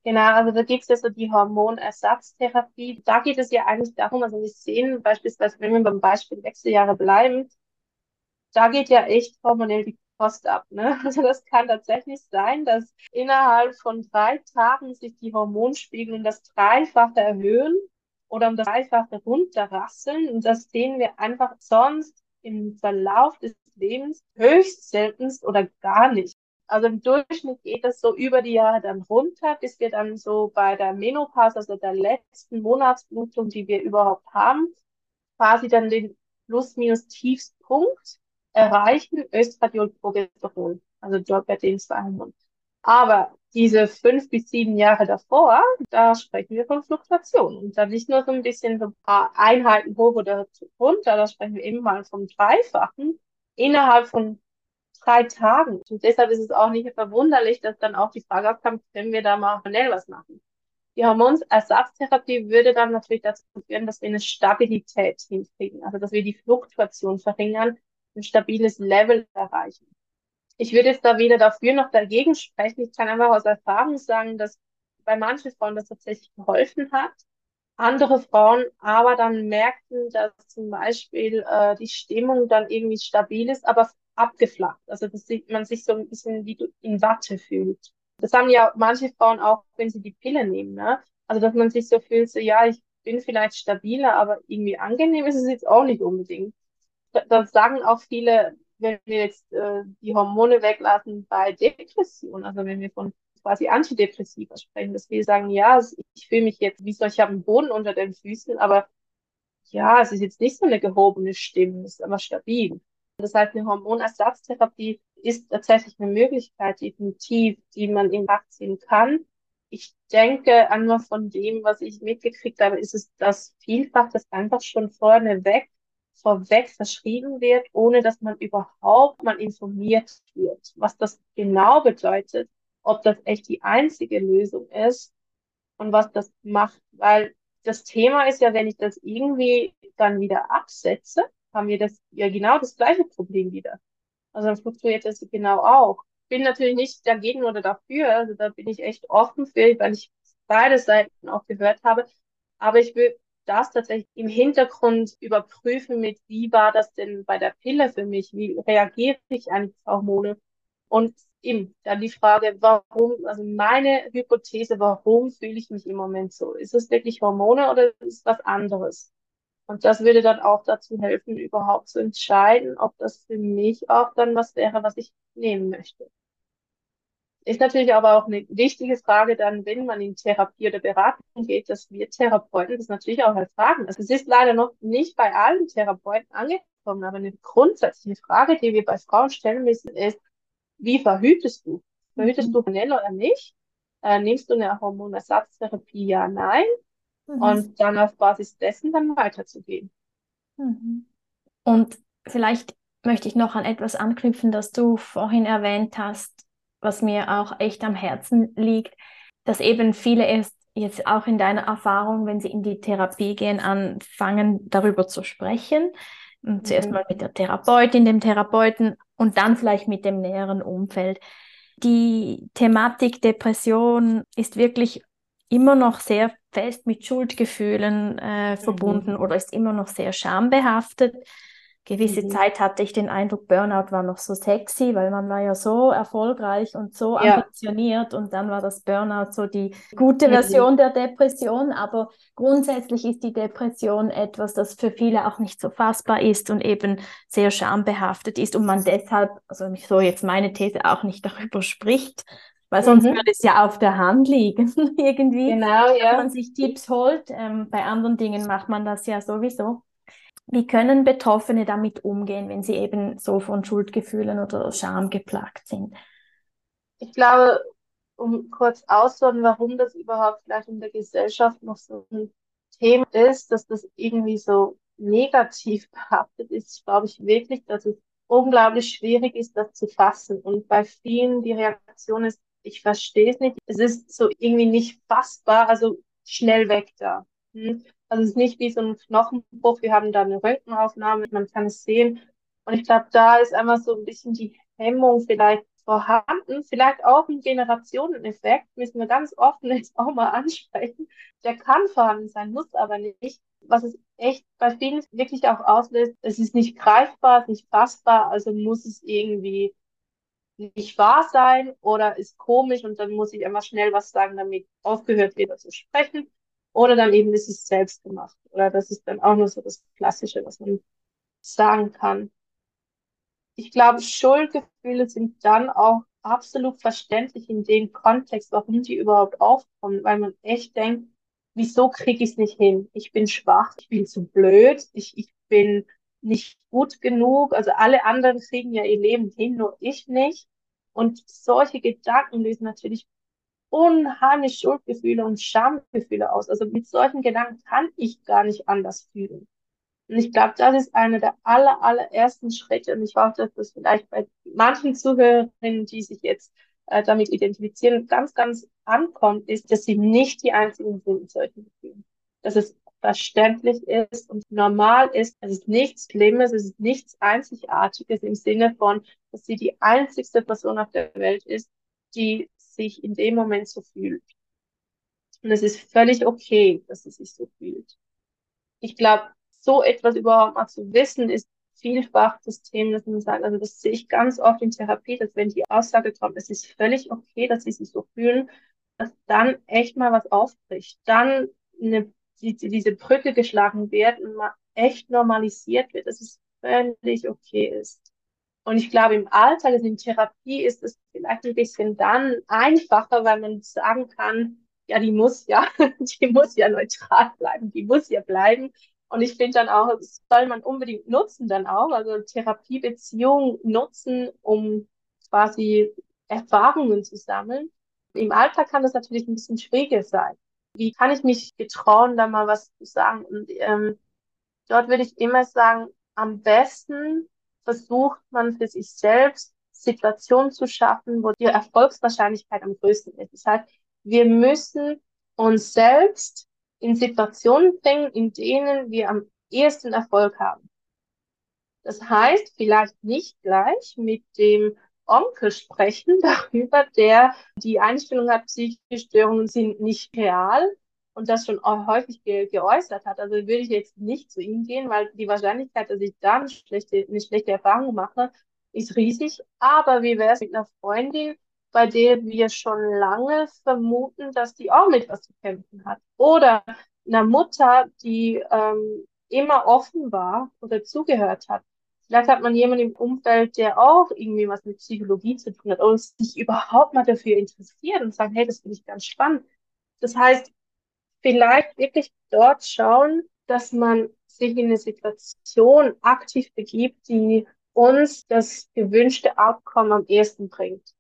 Genau, also da gibt es ja so die Hormonersatztherapie. Da geht es ja eigentlich darum, also wir sehen beispielsweise, wenn wir beim Beispiel Wechseljahre bleiben, da geht ja echt hormonell die Post ab. Ne? <laughs> Also das kann tatsächlich sein, dass innerhalb von drei Tagen sich die Hormonspiegel um das Dreifache erhöhen oder um das Dreifache runterrasseln. Und das sehen wir einfach sonst im Verlauf des Lebens höchst seltenst oder gar nicht. Also im Durchschnitt geht das so über die Jahre dann runter, bis wir dann so bei der Menopause, also der letzten Monatsblutung, die wir überhaupt haben, quasi dann den plus-minus-Tiefspunkt erreichen Östradiol, Progesteron, also Hormonen. Aber diese fünf bis sieben Jahre davor, da sprechen wir von Fluktuation. Und dann nicht nur so ein bisschen so ein paar Einheiten hoch oder runter, da sprechen wir eben mal vom Dreifachen innerhalb von drei Tagen. Und deshalb ist es auch nicht verwunderlich, dass dann auch die Frage aufkam, können wir da mal schnell was machen? Die Hormonersatztherapie würde dann natürlich dazu führen, dass wir eine Stabilität hinkriegen, also dass wir die Fluktuation verringern, ein stabiles Level erreichen. Ich würde jetzt da weder dafür noch dagegen sprechen. Ich kann einfach aus Erfahrung sagen, dass bei manchen Frauen das tatsächlich geholfen hat. Andere Frauen aber dann merkten, dass zum Beispiel äh, die Stimmung dann irgendwie stabil ist, aber abgeflacht. Also dass man sich so ein bisschen wie in Watte fühlt. Das haben ja manche Frauen auch, wenn sie die Pille nehmen. Ne? Also dass man sich so fühlt, so ja, ich bin vielleicht stabiler, aber irgendwie angenehm ist es jetzt auch nicht unbedingt das sagen auch viele, wenn wir jetzt äh, die Hormone weglassen bei Depression, also wenn wir von quasi Antidepressiva sprechen, dass wir sagen, ja, ich fühle mich jetzt wie so, ich habe einen Boden unter den Füßen, aber ja, es ist jetzt nicht so eine gehobene Stimme, es ist aber stabil. Das heißt, eine Hormonersatztherapie ist tatsächlich eine Möglichkeit, definitiv, die man in Acht ziehen kann. Ich denke, einmal von dem, was ich mitgekriegt habe, ist es, dass vielfach das einfach schon vorneweg, vorweg verschrieben wird, ohne dass man überhaupt mal informiert wird, was das genau bedeutet, ob das echt die einzige Lösung ist und was das macht, weil das Thema ist ja, wenn ich das irgendwie dann wieder absetze, haben wir das ja genau das gleiche Problem wieder. Also dann fluktuiert das genau auch. Bin natürlich nicht dagegen oder dafür, also da bin ich echt offen für, weil ich beide Seiten auch gehört habe. Aber ich will das tatsächlich im Hintergrund überprüfen mit, wie war das denn bei der Pille für mich? Wie reagiere ich eigentlich auf Hormone? Und eben dann die Frage, warum, also meine Hypothese, warum fühle ich mich im Moment so? Ist es wirklich Hormone oder ist es was anderes? Und das würde dann auch dazu helfen, überhaupt zu entscheiden, ob das für mich auch dann was wäre, was ich nehmen möchte. Ist natürlich aber auch eine wichtige Frage dann, wenn man in Therapie oder Beratung geht, dass wir Therapeuten das natürlich auch erfragen. Also es ist leider noch nicht bei allen Therapeuten angekommen, aber eine grundsätzliche Frage, die wir bei Frauen stellen müssen, ist, wie verhütest du? Verhütest mhm. du hormonell oder nicht? Äh, nimmst du eine Hormonersatztherapie? Ja, nein. Mhm. Und dann auf Basis dessen dann weiterzugehen. Mhm. Und vielleicht möchte ich noch an etwas anknüpfen, das du vorhin erwähnt hast, was mir auch echt am Herzen liegt, dass eben viele erst jetzt auch in deiner Erfahrung, wenn sie in die Therapie gehen, anfangen, darüber zu sprechen. Und zuerst mhm. mal mit der Therapeutin, dem Therapeuten und dann vielleicht mit dem näheren Umfeld. Die Thematik Depression ist wirklich immer noch sehr fest mit Schuldgefühlen äh, mhm. verbunden oder ist immer noch sehr schambehaftet. Gewisse mhm. Zeit hatte ich den Eindruck, Burnout war noch so sexy, weil man war ja so erfolgreich und so ja. ambitioniert und dann war das Burnout so die gute mhm. Version der Depression. Aber grundsätzlich ist die Depression etwas, das für viele auch nicht so fassbar ist und eben sehr schambehaftet ist und man deshalb, also so jetzt meine These, auch nicht darüber spricht. Weil sonst mhm. würde es ja auf der Hand liegen, <laughs> irgendwie. Genau, ja. Dass man sich Tipps holt. Ähm, bei anderen Dingen macht man das ja sowieso. Wie können Betroffene damit umgehen, wenn sie eben so von Schuldgefühlen oder Scham geplagt sind? Ich glaube, um kurz auszuholen, warum das überhaupt vielleicht in der Gesellschaft noch so ein Thema ist, dass das irgendwie so negativ <laughs> behaftet ist, glaube ich wirklich, dass es unglaublich schwierig ist, das zu fassen. Und bei vielen die Reaktion ist, ich verstehe es nicht. Es ist so irgendwie nicht fassbar, also schnell weg da. Hm? Also es ist nicht wie so ein Knochenbruch, wir haben da eine Röntgenaufnahme, man kann es sehen. Und ich glaube, da ist einfach so ein bisschen die Hemmung vielleicht vorhanden, vielleicht auch ein Generationeneffekt, müssen wir ganz offen <laughs> jetzt auch mal ansprechen. Der kann vorhanden sein, muss aber nicht. Was es echt bei vielen wirklich auch auslöst, es ist nicht greifbar, ist nicht fassbar, also muss es irgendwie nicht wahr sein oder ist komisch und dann muss ich immer schnell was sagen, damit aufgehört wird zu sprechen. Oder dann eben ist es selbst gemacht. Oder das ist dann auch nur so das Klassische, was man sagen kann. Ich glaube, Schuldgefühle sind dann auch absolut verständlich in dem Kontext, warum die überhaupt aufkommen, weil man echt denkt, wieso kriege ich es nicht hin? Ich bin schwach, ich bin zu blöd, ich, ich bin nicht gut genug. Also alle anderen kriegen ja ihr Leben hin, nur ich nicht. Und solche Gedanken lösen natürlich unheimlich Schuldgefühle und Schamgefühle aus. Also mit solchen Gedanken kann ich gar nicht anders fühlen. Und ich glaube, das ist einer der aller, allerersten Schritte. Und ich hoffe, dass das vielleicht bei manchen Zuhörerinnen, die sich jetzt äh, damit identifizieren, ganz, ganz ankommt, ist, dass sie nicht die einzigen sind mit solchen Gefühlen. Dass es verständlich ist und normal ist. Es ist nichts Schlimmes, es ist nichts Einzigartiges im Sinne von, dass sie die einzigste Person auf der Welt ist, die sich in dem Moment so fühlt. Und es ist völlig okay, dass sie sich so fühlt. Ich glaube, so etwas überhaupt mal zu wissen, ist vielfach das Thema, dass man sagt, also das sehe ich ganz oft in Therapie, dass wenn die Aussage kommt, es ist völlig okay, dass sie sich so fühlen, dass dann echt mal was aufbricht. Dann eine, die, diese Brücke geschlagen wird und mal echt normalisiert wird, dass es völlig okay ist. Und ich glaube, im Alltag, also in Therapie, ist es vielleicht ein bisschen dann einfacher, weil man sagen kann, ja, die muss ja, <laughs> die muss ja neutral bleiben, die muss ja bleiben. Und ich finde dann auch, das soll man unbedingt nutzen dann auch, also Therapiebeziehungen nutzen, um quasi Erfahrungen zu sammeln. Im Alltag kann das natürlich ein bisschen schwieriger sein. Wie kann ich mich getrauen, da mal was zu sagen? Und ähm, dort würde ich immer sagen, am besten versucht man für sich selbst Situationen zu schaffen, wo die Erfolgswahrscheinlichkeit am größten ist. Das heißt, wir müssen uns selbst in Situationen bringen, in denen wir am ehesten Erfolg haben. Das heißt, vielleicht nicht gleich mit dem Onkel sprechen <laughs> darüber, der die Einstellung hat, psychische Störungen sind nicht real und das schon häufig ge geäußert hat. Also würde ich jetzt nicht zu ihm gehen, weil die Wahrscheinlichkeit, dass ich da eine schlechte, eine schlechte Erfahrung mache, ist riesig. Aber wie wäre es mit einer Freundin, bei der wir schon lange vermuten, dass die auch mit was zu kämpfen hat? Oder einer Mutter, die ähm, immer offen war oder zugehört hat. Vielleicht hat man jemanden im Umfeld, der auch irgendwie was mit Psychologie zu tun hat oder sich überhaupt mal dafür interessiert und sagt, hey, das finde ich ganz spannend. Das heißt, vielleicht wirklich dort schauen, dass man sich in eine Situation aktiv begibt, die uns das gewünschte Outcome am ehesten bringt.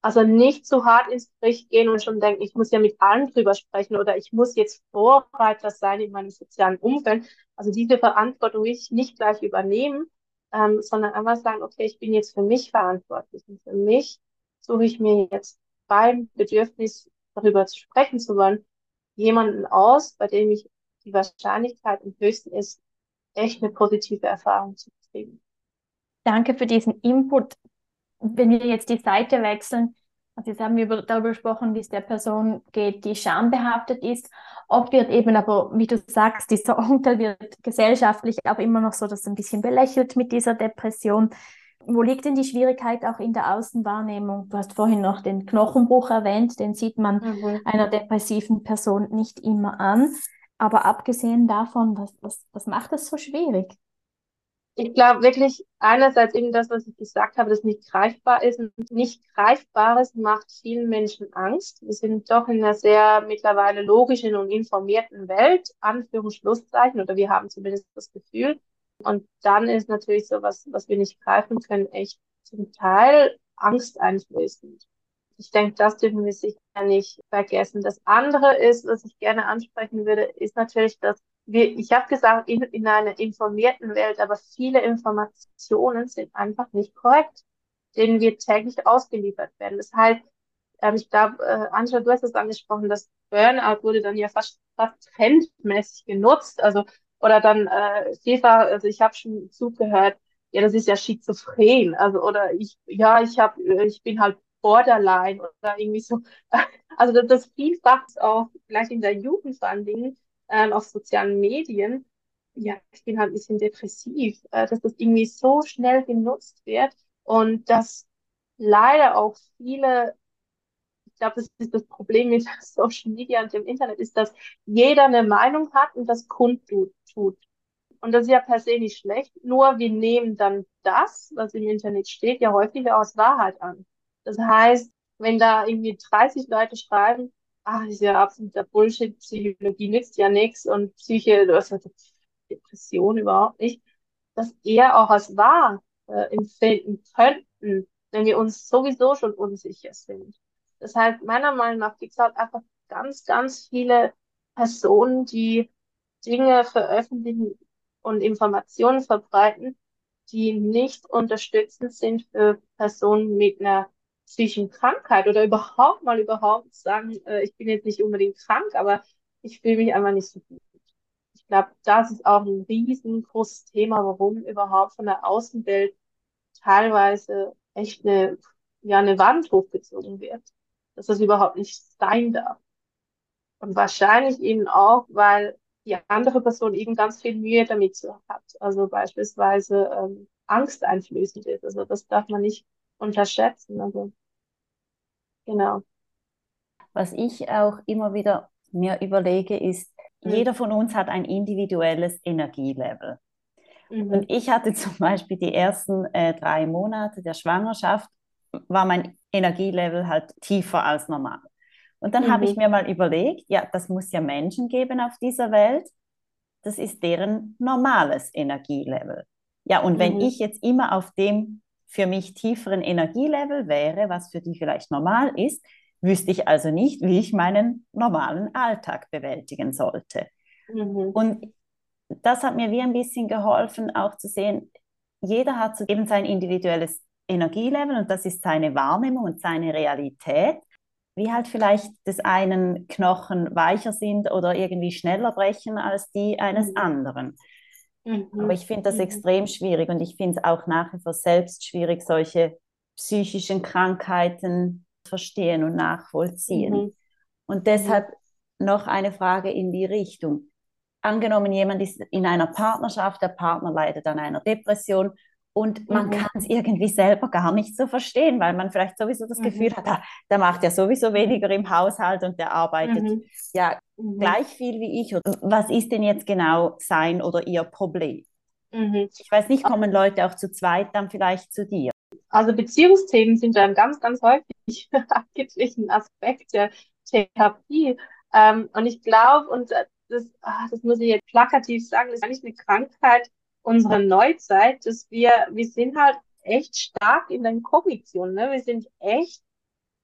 Also nicht zu hart ins Gericht gehen und schon denken, ich muss ja mit allen drüber sprechen oder ich muss jetzt Vorreiter sein in meinem sozialen Umfeld. Also diese Verantwortung will ich nicht gleich übernehmen, ähm, sondern einfach sagen, okay, ich bin jetzt für mich verantwortlich und für mich suche ich mir jetzt beim Bedürfnis darüber zu sprechen zu wollen, jemanden aus, bei dem ich die Wahrscheinlichkeit am höchsten ist, echt eine positive Erfahrung zu kriegen. Danke für diesen Input. Wenn wir jetzt die Seite wechseln, also jetzt haben wir darüber gesprochen, wie es der Person geht, die schambehaftet ist. Oft wird eben aber, wie du sagst, dieser <laughs> Onkel wird gesellschaftlich auch immer noch so das ein bisschen belächelt mit dieser Depression. Wo liegt denn die Schwierigkeit auch in der Außenwahrnehmung? Du hast vorhin noch den Knochenbruch erwähnt, den sieht man mhm. einer depressiven Person nicht immer an. Aber abgesehen davon, was, was, was macht es so schwierig? Ich glaube wirklich einerseits eben das, was ich gesagt habe, das nicht greifbar ist. Und nicht greifbares macht vielen Menschen Angst. Wir sind doch in einer sehr mittlerweile logischen und informierten Welt, Anführungsschlusszeichen, oder wir haben zumindest das Gefühl. Und dann ist natürlich so was, was wir nicht greifen können, echt zum Teil angsteinflößend. Ich denke, das dürfen wir sicher nicht vergessen. Das andere ist, was ich gerne ansprechen würde, ist natürlich, dass wir, ich habe gesagt, in, in einer informierten Welt, aber viele Informationen sind einfach nicht korrekt, denen wir täglich ausgeliefert werden. Das heißt, ähm, ich glaube, äh, Angela, du hast es angesprochen, das Burnout wurde dann ja fast, fast trendmäßig genutzt, also oder dann äh, vielfach, also ich habe schon zugehört, ja, das ist ja schizophren, also oder ich, ja, ich habe, ich bin halt Borderline oder irgendwie so. <laughs> Also das, das vielfach auch gleich in der Jugend vor allen Dingen ähm, auf sozialen Medien, ja, ich bin halt ein bisschen depressiv, äh, dass das irgendwie so schnell genutzt wird und dass leider auch viele, glaube, das ist das Problem mit <laughs> Social Media und dem Internet, ist, dass jeder eine Meinung hat und das kundtut. Tut. Und das ist ja per se nicht schlecht, nur wir nehmen dann das, was im Internet steht, ja häufiger aus Wahrheit an. Das heißt, wenn da irgendwie 30 Leute schreiben, ach, ist ja absoluter Bullshit, Psychologie nützt ja nichts und Psyche, hast Depression überhaupt nicht, dass eher auch als wahr äh, empfinden könnten, wenn wir uns sowieso schon unsicher sind. Heißt, meiner Meinung nach gibt es halt einfach ganz, ganz viele Personen, die Dinge veröffentlichen und Informationen verbreiten, die nicht unterstützend sind für Personen mit einer psychischen Krankheit oder überhaupt mal überhaupt sagen, äh, ich bin jetzt nicht unbedingt krank, aber ich fühle mich einfach nicht so gut. Ich glaube, das ist auch ein riesengroßes Thema, warum überhaupt von der Außenwelt teilweise echt eine, ja, eine Wand hochgezogen wird, dass das überhaupt nicht sein darf. Und wahrscheinlich eben auch, weil die andere Person eben ganz viel Mühe damit hat. Also beispielsweise ähm, angsteinflößend ist. Also das darf man nicht unterschätzen. Also genau. Was ich auch immer wieder mir überlege, ist, mhm. jeder von uns hat ein individuelles Energielevel. Mhm. Und ich hatte zum Beispiel die ersten äh, drei Monate der Schwangerschaft, war mein Energielevel halt tiefer als normal. Und dann mhm. habe ich mhm. mir mal überlegt, ja, das muss ja Menschen geben auf dieser Welt, das ist deren normales Energielevel. Ja, und wenn mhm. ich jetzt immer auf dem für mich tieferen Energielevel wäre, was für die vielleicht normal ist, wüsste ich also nicht, wie ich meinen normalen Alltag bewältigen sollte. Mhm. Und das hat mir wie ein bisschen geholfen, auch zu sehen, jeder hat so eben sein individuelles Energielevel und das ist seine Wahrnehmung und seine Realität. Wie halt vielleicht des einen Knochen weicher sind oder irgendwie schneller brechen als die eines mhm. anderen. Mhm. Aber ich finde das mhm. extrem schwierig und ich finde es auch nach wie vor selbst schwierig, solche psychischen Krankheiten verstehen und nachvollziehen. Mhm. Und mhm. deshalb noch eine Frage in die Richtung. Angenommen, jemand ist in einer Partnerschaft, der Partner leidet an einer Depression und man mhm. kann es irgendwie selber gar nicht so verstehen, weil man vielleicht sowieso das mhm. Gefühl hat, ah, der macht ja sowieso weniger im Haushalt und der arbeitet mhm. ja mhm. gleich viel wie ich. Was ist denn jetzt genau sein oder ihr Problem? Mhm. Ich weiß nicht, kommen Leute auch zu zweit dann vielleicht zu dir? Also Beziehungsthemen sind ja ein ganz, ganz häufig <laughs> eigentlich ein Aspekt der Therapie. Ähm, und ich glaube, und das, ach, das muss ich jetzt plakativ sagen, das ist eigentlich eine Krankheit, unserer Neuzeit, dass wir, wir sind halt echt stark in den Kognitionen, ne? Wir sind echt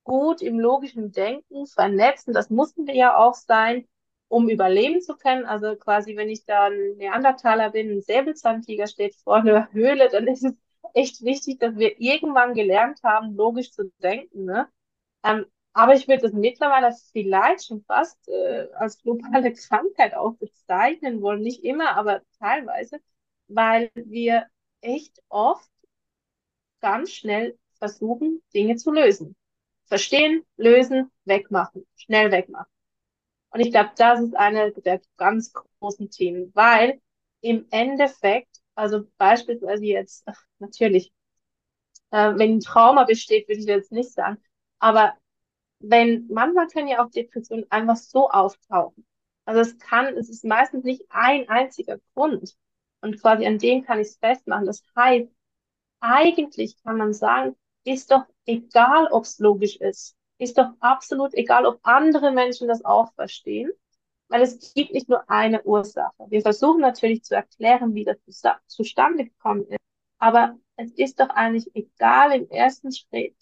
gut im logischen Denken vernetzt und das mussten wir ja auch sein, um überleben zu können. Also quasi, wenn ich da ein Neandertaler bin, ein Säbelzahntiger steht vor einer Höhle, dann ist es echt wichtig, dass wir irgendwann gelernt haben, logisch zu denken. Ne? Ähm, aber ich würde das mittlerweile vielleicht schon fast äh, als globale <laughs> Krankheit auch bezeichnen wollen. Nicht immer, aber teilweise weil wir echt oft ganz schnell versuchen, Dinge zu lösen. Verstehen, lösen, wegmachen, schnell wegmachen. Und ich glaube, das ist eine der ganz großen Themen, weil im Endeffekt, also beispielsweise jetzt, <laughs> natürlich, äh, wenn ein Trauma besteht, würde ich jetzt nicht sagen, aber wenn, manchmal können ja auch Depressionen einfach so auftauchen. Also es kann, es ist meistens nicht ein einziger Grund. Und quasi an dem kann ich es festmachen. Das heißt, eigentlich kann man sagen, ist doch egal, ob es logisch ist. Ist doch absolut egal, ob andere Menschen das auch verstehen, weil es gibt nicht nur eine Ursache. Wir versuchen natürlich zu erklären, wie das zustande gekommen ist, aber es ist doch eigentlich egal im ersten Schritt,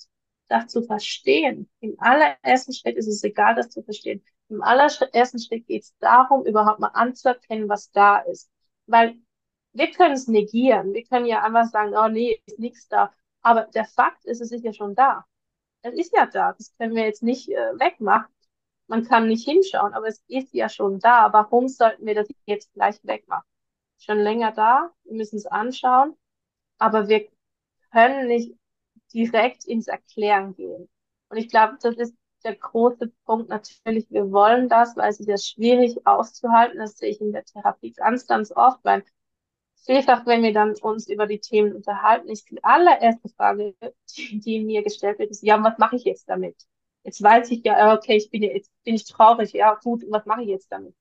das zu verstehen. Im allerersten Schritt ist es egal, das zu verstehen. Im allerersten Schritt geht es darum, überhaupt mal anzuerkennen, was da ist. Weil wir können es negieren. Wir können ja einfach sagen, oh nee, ist nichts da. Aber der Fakt ist, es ist ja schon da. Es ist ja da. Das können wir jetzt nicht äh, wegmachen. Man kann nicht hinschauen, aber es ist ja schon da. Warum sollten wir das jetzt gleich wegmachen? Schon länger da. Wir müssen es anschauen. Aber wir können nicht direkt ins Erklären gehen. Und ich glaube, das ist der große Punkt natürlich. Wir wollen das, weil es ist ja schwierig auszuhalten. Das sehe ich in der Therapie ganz, ganz oft, weil vielfach, wenn wir dann uns über die Themen unterhalten, ist die allererste Frage, die, die mir gestellt wird, ist, ja, was mache ich jetzt damit? Jetzt weiß ich ja, okay, ich bin jetzt bin ich traurig, ja, gut, was mache ich jetzt damit?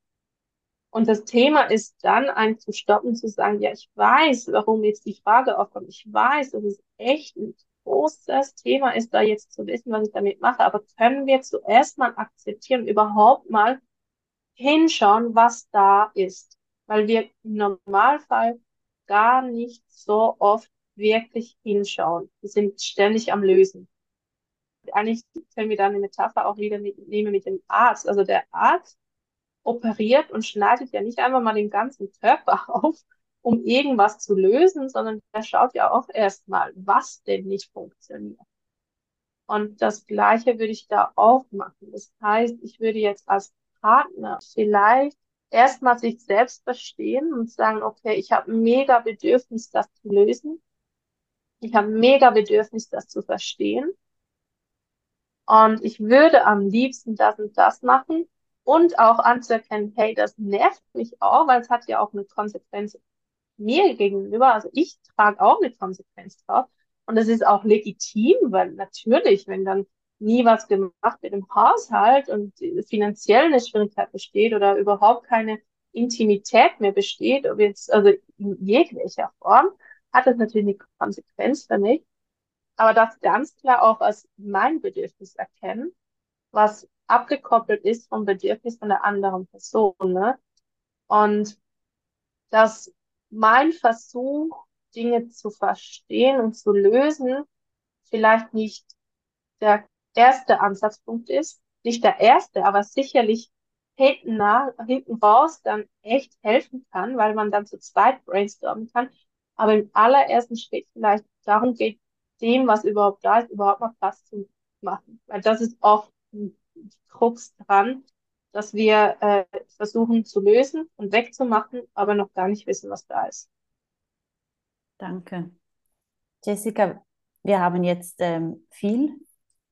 Und das Thema ist dann, einen zu stoppen, zu sagen, ja, ich weiß, warum jetzt die Frage aufkommt. Ich weiß, dass es echt ein großes Thema ist, da jetzt zu wissen, was ich damit mache. Aber können wir zuerst mal akzeptieren, überhaupt mal hinschauen, was da ist? Weil wir im Normalfall gar nicht so oft wirklich hinschauen. Wir sind ständig am Lösen. Eigentlich können wir da eine Metapher auch wieder nehmen mit dem Arzt. Also der Arzt operiert und schneidet ja nicht einfach mal den ganzen Körper <laughs> auf, um irgendwas zu lösen, sondern er schaut ja auch erstmal, was denn nicht funktioniert. Und das Gleiche würde ich da auch machen. Das heißt, ich würde jetzt als Partner vielleicht erstmal sich selbst verstehen und sagen, okay, ich habe mega Bedürfnis, das zu lösen. Ich habe mega Bedürfnis, das zu verstehen. Und ich würde am liebsten das und das machen und auch anzuerkennen, hey, das nervt mich auch, weil es hat ja auch eine Konsequenz mir gegenüber. Also ich trage auch eine Konsequenz drauf. Und das ist auch legitim, weil natürlich, wenn dann nie was gemacht wird im Haushalt und finanziell eine Schwierigkeit besteht oder überhaupt keine Intimität mehr besteht, ob jetzt, also in jeglicher Form, hat das natürlich eine Konsequenz für mich. Aber das ganz klar auch als mein Bedürfnis erkennen, was abgekoppelt ist vom Bedürfnis von der anderen Person. Ne? Und dass mein Versuch, Dinge zu verstehen und zu lösen, vielleicht nicht der erste Ansatzpunkt ist, nicht der erste, aber sicherlich hinten, nach, hinten raus dann echt helfen kann, weil man dann zu zweit brainstormen kann. Aber im allerersten Schritt vielleicht darum geht, dem, was überhaupt da ist, überhaupt mal Platz zu machen. Weil das ist oft ein Krux dran, dass wir äh, versuchen zu lösen und wegzumachen, aber noch gar nicht wissen, was da ist. Danke. Jessica, wir haben jetzt ähm, viel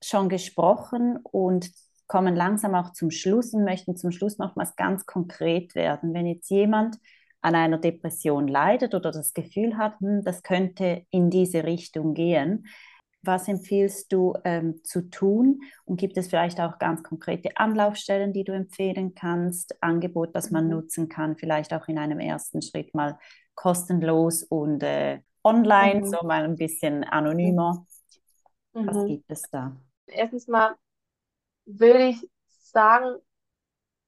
schon gesprochen und kommen langsam auch zum Schluss und möchten zum Schluss noch mal ganz konkret werden. Wenn jetzt jemand an einer Depression leidet oder das Gefühl hat, hm, das könnte in diese Richtung gehen, was empfiehlst du ähm, zu tun? Und gibt es vielleicht auch ganz konkrete Anlaufstellen, die du empfehlen kannst? Angebot, das man mhm. nutzen kann, vielleicht auch in einem ersten Schritt mal kostenlos und äh, online, mhm. so mal ein bisschen anonymer. Mhm. Was gibt es da? Erstens mal würde ich sagen,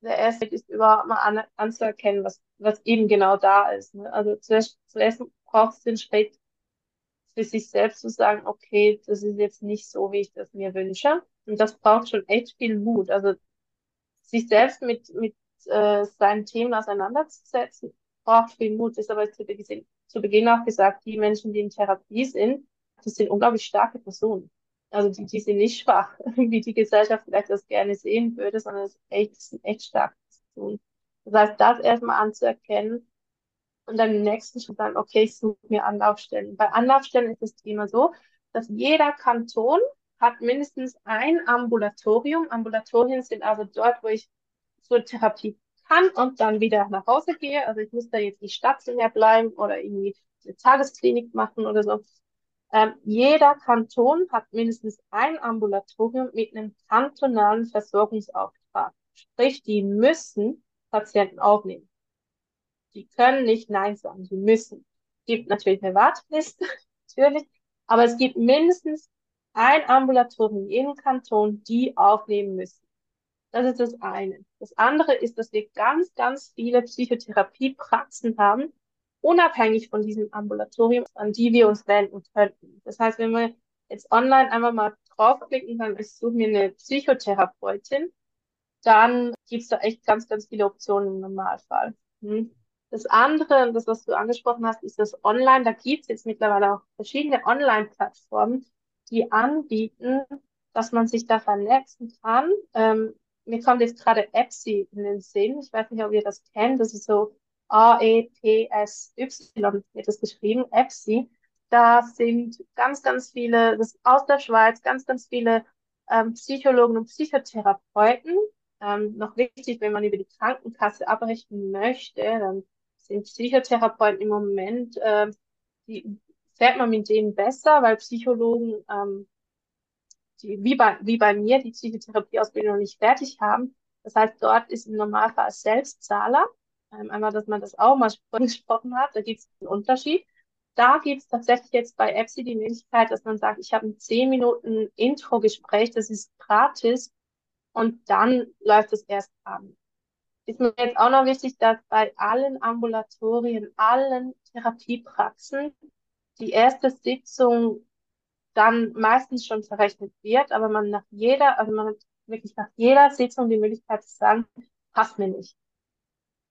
der erste Schritt ist überhaupt mal an, anzuerkennen, was, was eben genau da ist. Ne? Also zuerst, zuerst braucht es den Schritt, für sich selbst zu sagen, okay, das ist jetzt nicht so, wie ich das mir wünsche. Und das braucht schon echt viel Mut. Also sich selbst mit, mit äh, seinen Themen auseinanderzusetzen, braucht viel Mut. Das ist aber zu Beginn, zu Beginn auch gesagt, die Menschen, die in Therapie sind, das sind unglaublich starke Personen. Also die, die sind nicht schwach, <laughs> wie die Gesellschaft vielleicht das gerne sehen würde, sondern es ist echt, das sind echt starke Personen. Das heißt, das erstmal anzuerkennen und dann im nächsten Schritt sagen, okay, ich suche mir Anlaufstellen. Bei Anlaufstellen ist es immer so, dass jeder Kanton hat mindestens ein Ambulatorium. Ambulatorien sind also dort, wo ich zur Therapie kann und dann wieder nach Hause gehe. Also ich muss da jetzt nicht stationär bleiben oder irgendwie eine Tagesklinik machen oder so. Ähm, jeder Kanton hat mindestens ein Ambulatorium mit einem kantonalen Versorgungsauftrag. Sprich, die müssen Patienten aufnehmen. Die können nicht Nein sagen, die müssen. Es gibt natürlich eine Warteliste, <laughs> natürlich, aber es gibt mindestens ein Ambulatorium in jedem Kanton, die aufnehmen müssen. Das ist das eine. Das andere ist, dass wir ganz, ganz viele Psychotherapiepraxen haben, unabhängig von diesem Ambulatorium, an die wir uns wenden könnten. Das heißt, wenn wir jetzt online einfach mal draufklicken, dann ich suche mir eine Psychotherapeutin, dann gibt es da echt ganz, ganz viele Optionen im Normalfall. Hm. Das andere, das, was du angesprochen hast, ist das Online. Da gibt es jetzt mittlerweile auch verschiedene Online-Plattformen, die anbieten, dass man sich da vernetzen kann. Ähm, mir kommt jetzt gerade Epsi in den Sinn. Ich weiß nicht, ob ihr das kennt. Das ist so A-E-P-S-Y wird das geschrieben, Epsi. Da sind ganz, ganz viele, das aus der Schweiz, ganz, ganz viele ähm, Psychologen und Psychotherapeuten. Ähm, noch wichtig, wenn man über die Krankenkasse abrechnen möchte, dann sind Psychotherapeuten im Moment, äh, die, fährt man mit denen besser, weil Psychologen, ähm, die, wie, bei, wie bei mir, die Psychotherapieausbildung noch nicht fertig haben. Das heißt, dort ist im Normalfall Selbstzahler. Ähm, einmal, dass man das auch mal <laughs> gesprochen hat, da gibt es einen Unterschied. Da gibt es tatsächlich jetzt bei EPSI die Möglichkeit, dass man sagt, ich habe ein 10 Minuten Intro-Gespräch, das ist gratis und dann läuft es erst an ist mir jetzt auch noch wichtig, dass bei allen Ambulatorien, allen Therapiepraxen die erste Sitzung dann meistens schon verrechnet wird, aber man nach jeder, also man hat wirklich nach jeder Sitzung die Möglichkeit zu sagen, passt mir nicht.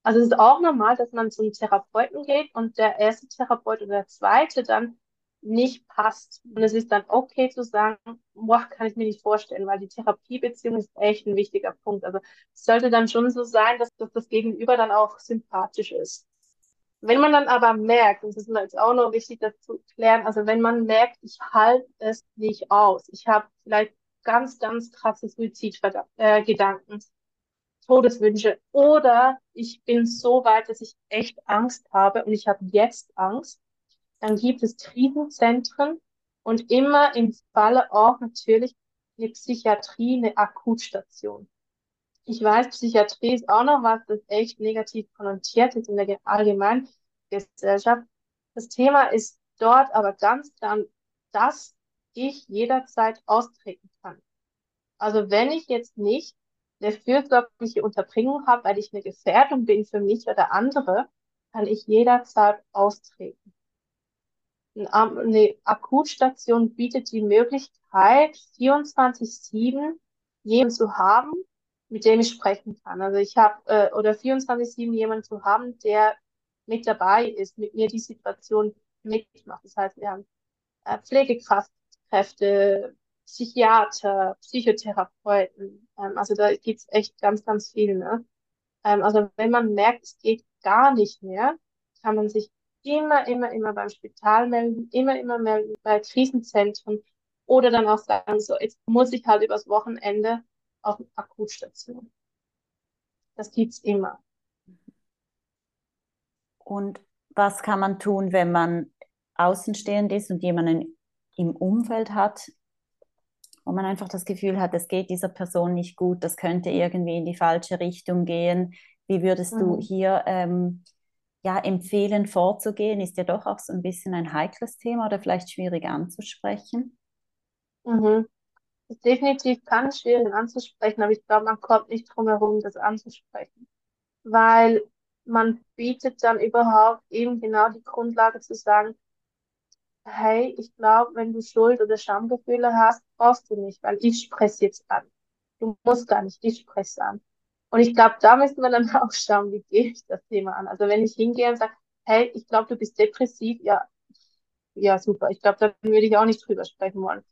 Also es ist auch normal, dass man zum Therapeuten geht und der erste Therapeut oder der zweite dann nicht passt. Und es ist dann okay zu sagen, boah, kann ich mir nicht vorstellen, weil die Therapiebeziehung ist echt ein wichtiger Punkt. Also es sollte dann schon so sein, dass, dass das Gegenüber dann auch sympathisch ist. Wenn man dann aber merkt, und das ist jetzt auch noch wichtig, das zu klären, also wenn man merkt, ich halte es nicht aus, ich habe vielleicht ganz, ganz krasse Suizidgedanken, äh, Todeswünsche oder ich bin so weit, dass ich echt Angst habe und ich habe jetzt Angst, dann gibt es Krisenzentren und immer im Falle auch natürlich eine Psychiatrie, eine Akutstation. Ich weiß, Psychiatrie ist auch noch was, das echt negativ konnotiert ist in der allgemeinen Gesellschaft. Das Thema ist dort aber ganz klar, dass ich jederzeit austreten kann. Also wenn ich jetzt nicht eine fürsorgliche Unterbringung habe, weil ich eine Gefährdung bin für mich oder andere, kann ich jederzeit austreten. Eine Akutstation bietet die Möglichkeit, 24-7 jemanden zu haben, mit dem ich sprechen kann. Also ich habe, äh, oder 24-7 jemanden zu haben, der mit dabei ist, mit mir die Situation mitmacht. Das heißt, wir haben äh, Pflegekräfte, Psychiater, Psychotherapeuten. Ähm, also da gibt's echt ganz, ganz viel. Ne? Ähm, also wenn man merkt, es geht gar nicht mehr, kann man sich immer, immer, immer beim Spital melden, immer, immer melden bei Krisenzentren oder dann auch sagen, so, jetzt muss ich halt übers Wochenende auf Akutstation. Das gibt's immer. Und was kann man tun, wenn man außenstehend ist und jemanden im Umfeld hat, wo man einfach das Gefühl hat, es geht dieser Person nicht gut, das könnte irgendwie in die falsche Richtung gehen. Wie würdest mhm. du hier ähm, ja, empfehlen, vorzugehen? Ist ja doch auch so ein bisschen ein heikles Thema oder vielleicht schwierig anzusprechen. Mhm. Ist definitiv ganz schwierig anzusprechen, aber ich glaube, man kommt nicht drum herum, das anzusprechen. Weil man bietet dann überhaupt eben genau die Grundlage zu sagen, hey, ich glaube, wenn du Schuld- oder Schamgefühle hast, brauchst du nicht, weil ich spreche jetzt an. Du musst gar nicht, ich spreche an. Und ich glaube, da müssen wir dann <laughs> auch schauen, wie gehe ich das Thema an. Also wenn ich hingehe und sage, hey, ich glaube, du bist depressiv, ja, ja, super. Ich glaube, da würde ich auch nicht drüber sprechen wollen.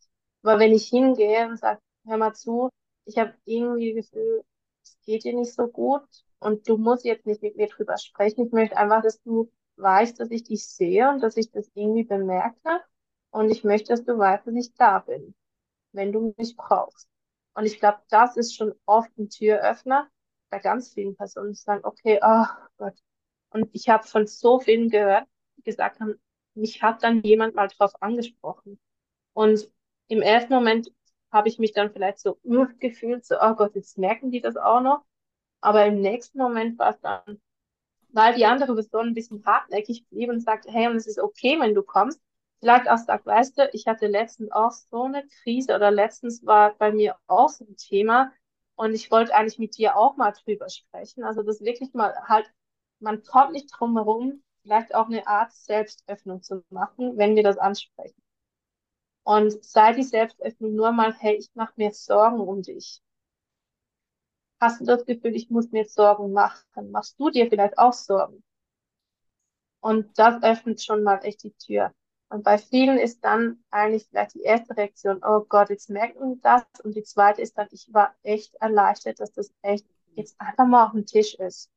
Aber wenn ich hingehe und sage, hör mal zu, ich habe irgendwie das Gefühl, es geht dir nicht so gut und du musst jetzt nicht mit mir drüber sprechen. Ich möchte einfach, dass du weißt, dass ich dich sehe und dass ich das irgendwie bemerke. Und ich möchte, dass du weißt, dass ich da bin, wenn du mich brauchst. Und ich glaube, das ist schon oft ein Türöffner bei ganz vielen Personen, die sagen, okay, oh Gott. Und ich habe von so vielen gehört, die gesagt haben, mich hat dann jemand mal drauf angesprochen. Und im ersten Moment habe ich mich dann vielleicht so gefühlt, so, oh Gott, jetzt merken die das auch noch. Aber im nächsten Moment war es dann, weil die andere Person ein bisschen hartnäckig blieb und sagt, hey, und es ist okay, wenn du kommst. Vielleicht auch sagt, weißt du, ich hatte letztens auch so eine Krise oder letztens war bei mir auch so ein Thema und ich wollte eigentlich mit dir auch mal drüber sprechen. Also das wirklich mal halt, man kommt nicht drum herum, vielleicht auch eine Art Selbstöffnung zu machen, wenn wir das ansprechen. Und sei die Selbstöffnung nur mal, hey, ich mache mir Sorgen um dich. Hast du das Gefühl, ich muss mir Sorgen machen? Machst du dir vielleicht auch Sorgen? Und das öffnet schon mal echt die Tür. Und bei vielen ist dann eigentlich vielleicht die erste Reaktion, oh Gott, jetzt merken das. Und die zweite ist dann, ich war echt erleichtert, dass das echt jetzt einfach mal auf dem Tisch ist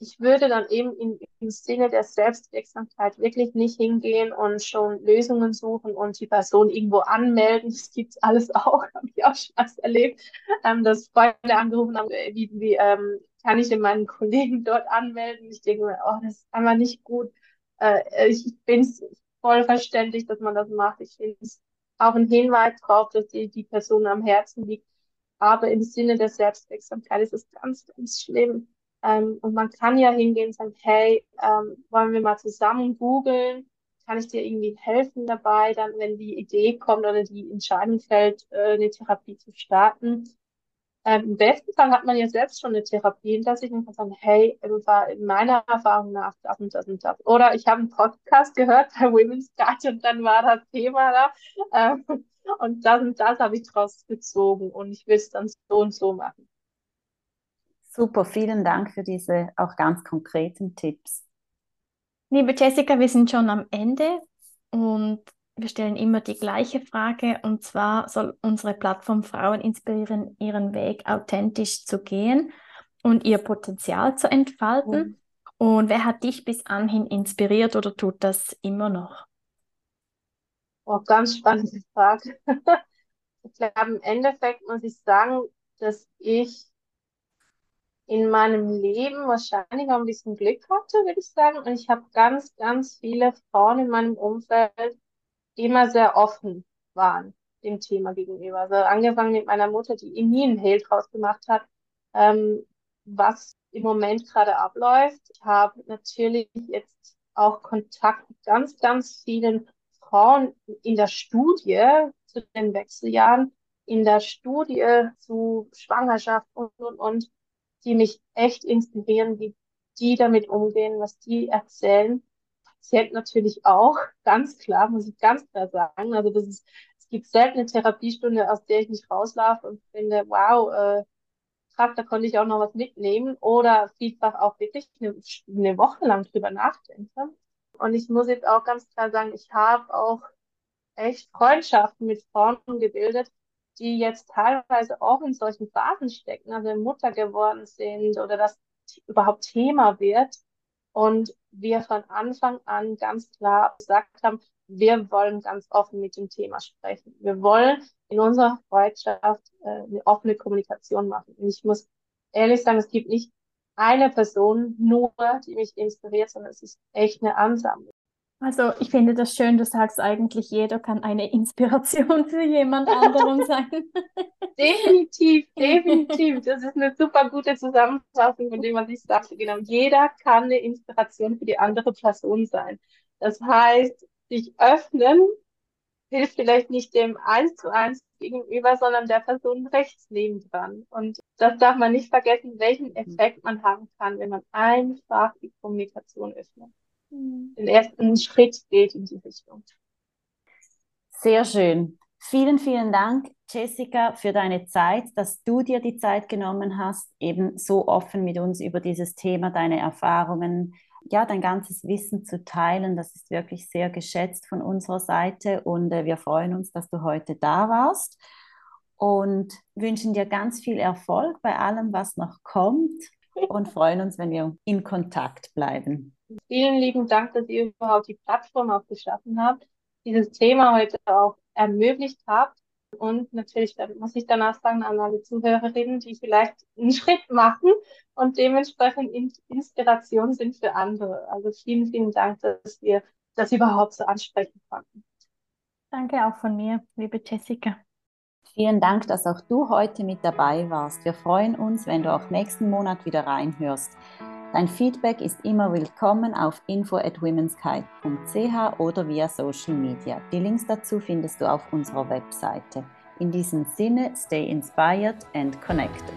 ich würde dann eben in, im Sinne der Selbstwirksamkeit wirklich nicht hingehen und schon Lösungen suchen und die Person irgendwo anmelden. Das gibt's alles <laughs> auch, habe ich auch schon was erlebt, ähm, dass Freunde angerufen haben, äh, wie, wie ähm, kann ich denn meinen <laughs> Kollegen dort anmelden? Ich denke mir, oh, das ist einfach nicht gut. Äh, ich finde es voll verständlich, dass man das macht. Ich finde es auch ein Hinweis darauf, dass die, die Person am Herzen liegt. Aber im Sinne der Selbstwirksamkeit ist es ganz, ganz schlimm ähm, und man kann ja hingehen und sagen, hey, ähm, wollen wir mal zusammen googeln? Kann ich dir irgendwie helfen dabei, dann, wenn die Idee kommt oder die Entscheidung fällt, äh, eine Therapie zu starten? Ähm, Im besten Fall hat man ja selbst schon eine Therapie hinter sich und kann sagen, hey, war in meiner Erfahrung nach das und das und das. Oder ich habe einen Podcast gehört bei Women's Guide und dann war das Thema da. Ähm, und das und das habe ich draus gezogen und ich will es dann so und so machen. Super, vielen Dank für diese auch ganz konkreten Tipps. Liebe Jessica, wir sind schon am Ende und wir stellen immer die gleiche Frage und zwar soll unsere Plattform Frauen inspirieren, ihren Weg authentisch zu gehen und ihr Potenzial zu entfalten. Mhm. Und wer hat dich bis anhin inspiriert oder tut das immer noch? Oh, ganz spannende Frage. <laughs> ich glaube, im Endeffekt muss ich sagen, dass ich in meinem Leben wahrscheinlich auch ein bisschen Glück hatte, würde ich sagen. Und ich habe ganz, ganz viele Frauen in meinem Umfeld, die immer sehr offen waren dem Thema gegenüber. Also angefangen mit meiner Mutter, die nie einen Hehl draus gemacht hat, ähm, was im Moment gerade abläuft. Ich habe natürlich jetzt auch Kontakt mit ganz, ganz vielen Frauen in der Studie zu den Wechseljahren, in der Studie zu Schwangerschaft und, und, und die mich echt inspirieren, die die damit umgehen, was die erzählen. Patient natürlich auch, ganz klar, muss ich ganz klar sagen. Also das ist, es gibt selten eine Therapiestunde, aus der ich nicht rauslaufe und finde, wow, äh, krass, da konnte ich auch noch was mitnehmen oder vielfach auch wirklich eine, eine Woche lang drüber nachdenke. Und ich muss jetzt auch ganz klar sagen, ich habe auch echt Freundschaften mit Frauen gebildet, die jetzt teilweise auch in solchen Phasen stecken, also Mutter geworden sind oder das überhaupt Thema wird. Und wir von Anfang an ganz klar gesagt haben, wir wollen ganz offen mit dem Thema sprechen. Wir wollen in unserer Freundschaft äh, eine offene Kommunikation machen. Und ich muss ehrlich sagen, es gibt nicht eine Person nur, die mich inspiriert, sondern es ist echt eine Ansammlung. Also ich finde das schön, du sagst eigentlich, jeder kann eine Inspiration für jemand anderen <laughs> sein. definitiv, <laughs> definitiv. Das ist eine super gute Zusammenfassung von dem, was ich sagte. Genau, jeder kann eine Inspiration für die andere Person sein. Das heißt, sich öffnen hilft vielleicht nicht dem eins zu eins gegenüber, sondern der Person rechts nebendran. Und das darf man nicht vergessen, welchen Effekt man haben kann, wenn man einfach die Kommunikation öffnet. Mhm. Den ersten Schritt geht in die Richtung. Sehr schön. Vielen, vielen Dank, Jessica, für deine Zeit, dass du dir die Zeit genommen hast, eben so offen mit uns über dieses Thema, deine Erfahrungen, ja, dein ganzes Wissen zu teilen. Das ist wirklich sehr geschätzt von unserer Seite und äh, wir freuen uns, dass du heute da warst und wünschen dir ganz viel Erfolg bei allem, was noch kommt und freuen uns, wenn wir in Kontakt bleiben. Vielen lieben Dank, dass ihr überhaupt die Plattform auch geschaffen habt, dieses Thema heute auch ermöglicht habt. Und natürlich muss ich danach sagen an alle Zuhörerinnen, die vielleicht einen Schritt machen und dementsprechend Inspiration sind für andere. Also vielen, vielen Dank, dass wir das überhaupt so ansprechen konnten. Danke auch von mir, liebe Jessica. Vielen Dank, dass auch du heute mit dabei warst. Wir freuen uns, wenn du auch nächsten Monat wieder reinhörst. Dein Feedback ist immer willkommen auf info at womenskite.ch oder via Social Media. Die Links dazu findest du auf unserer Webseite. In diesem Sinne, stay inspired and connected.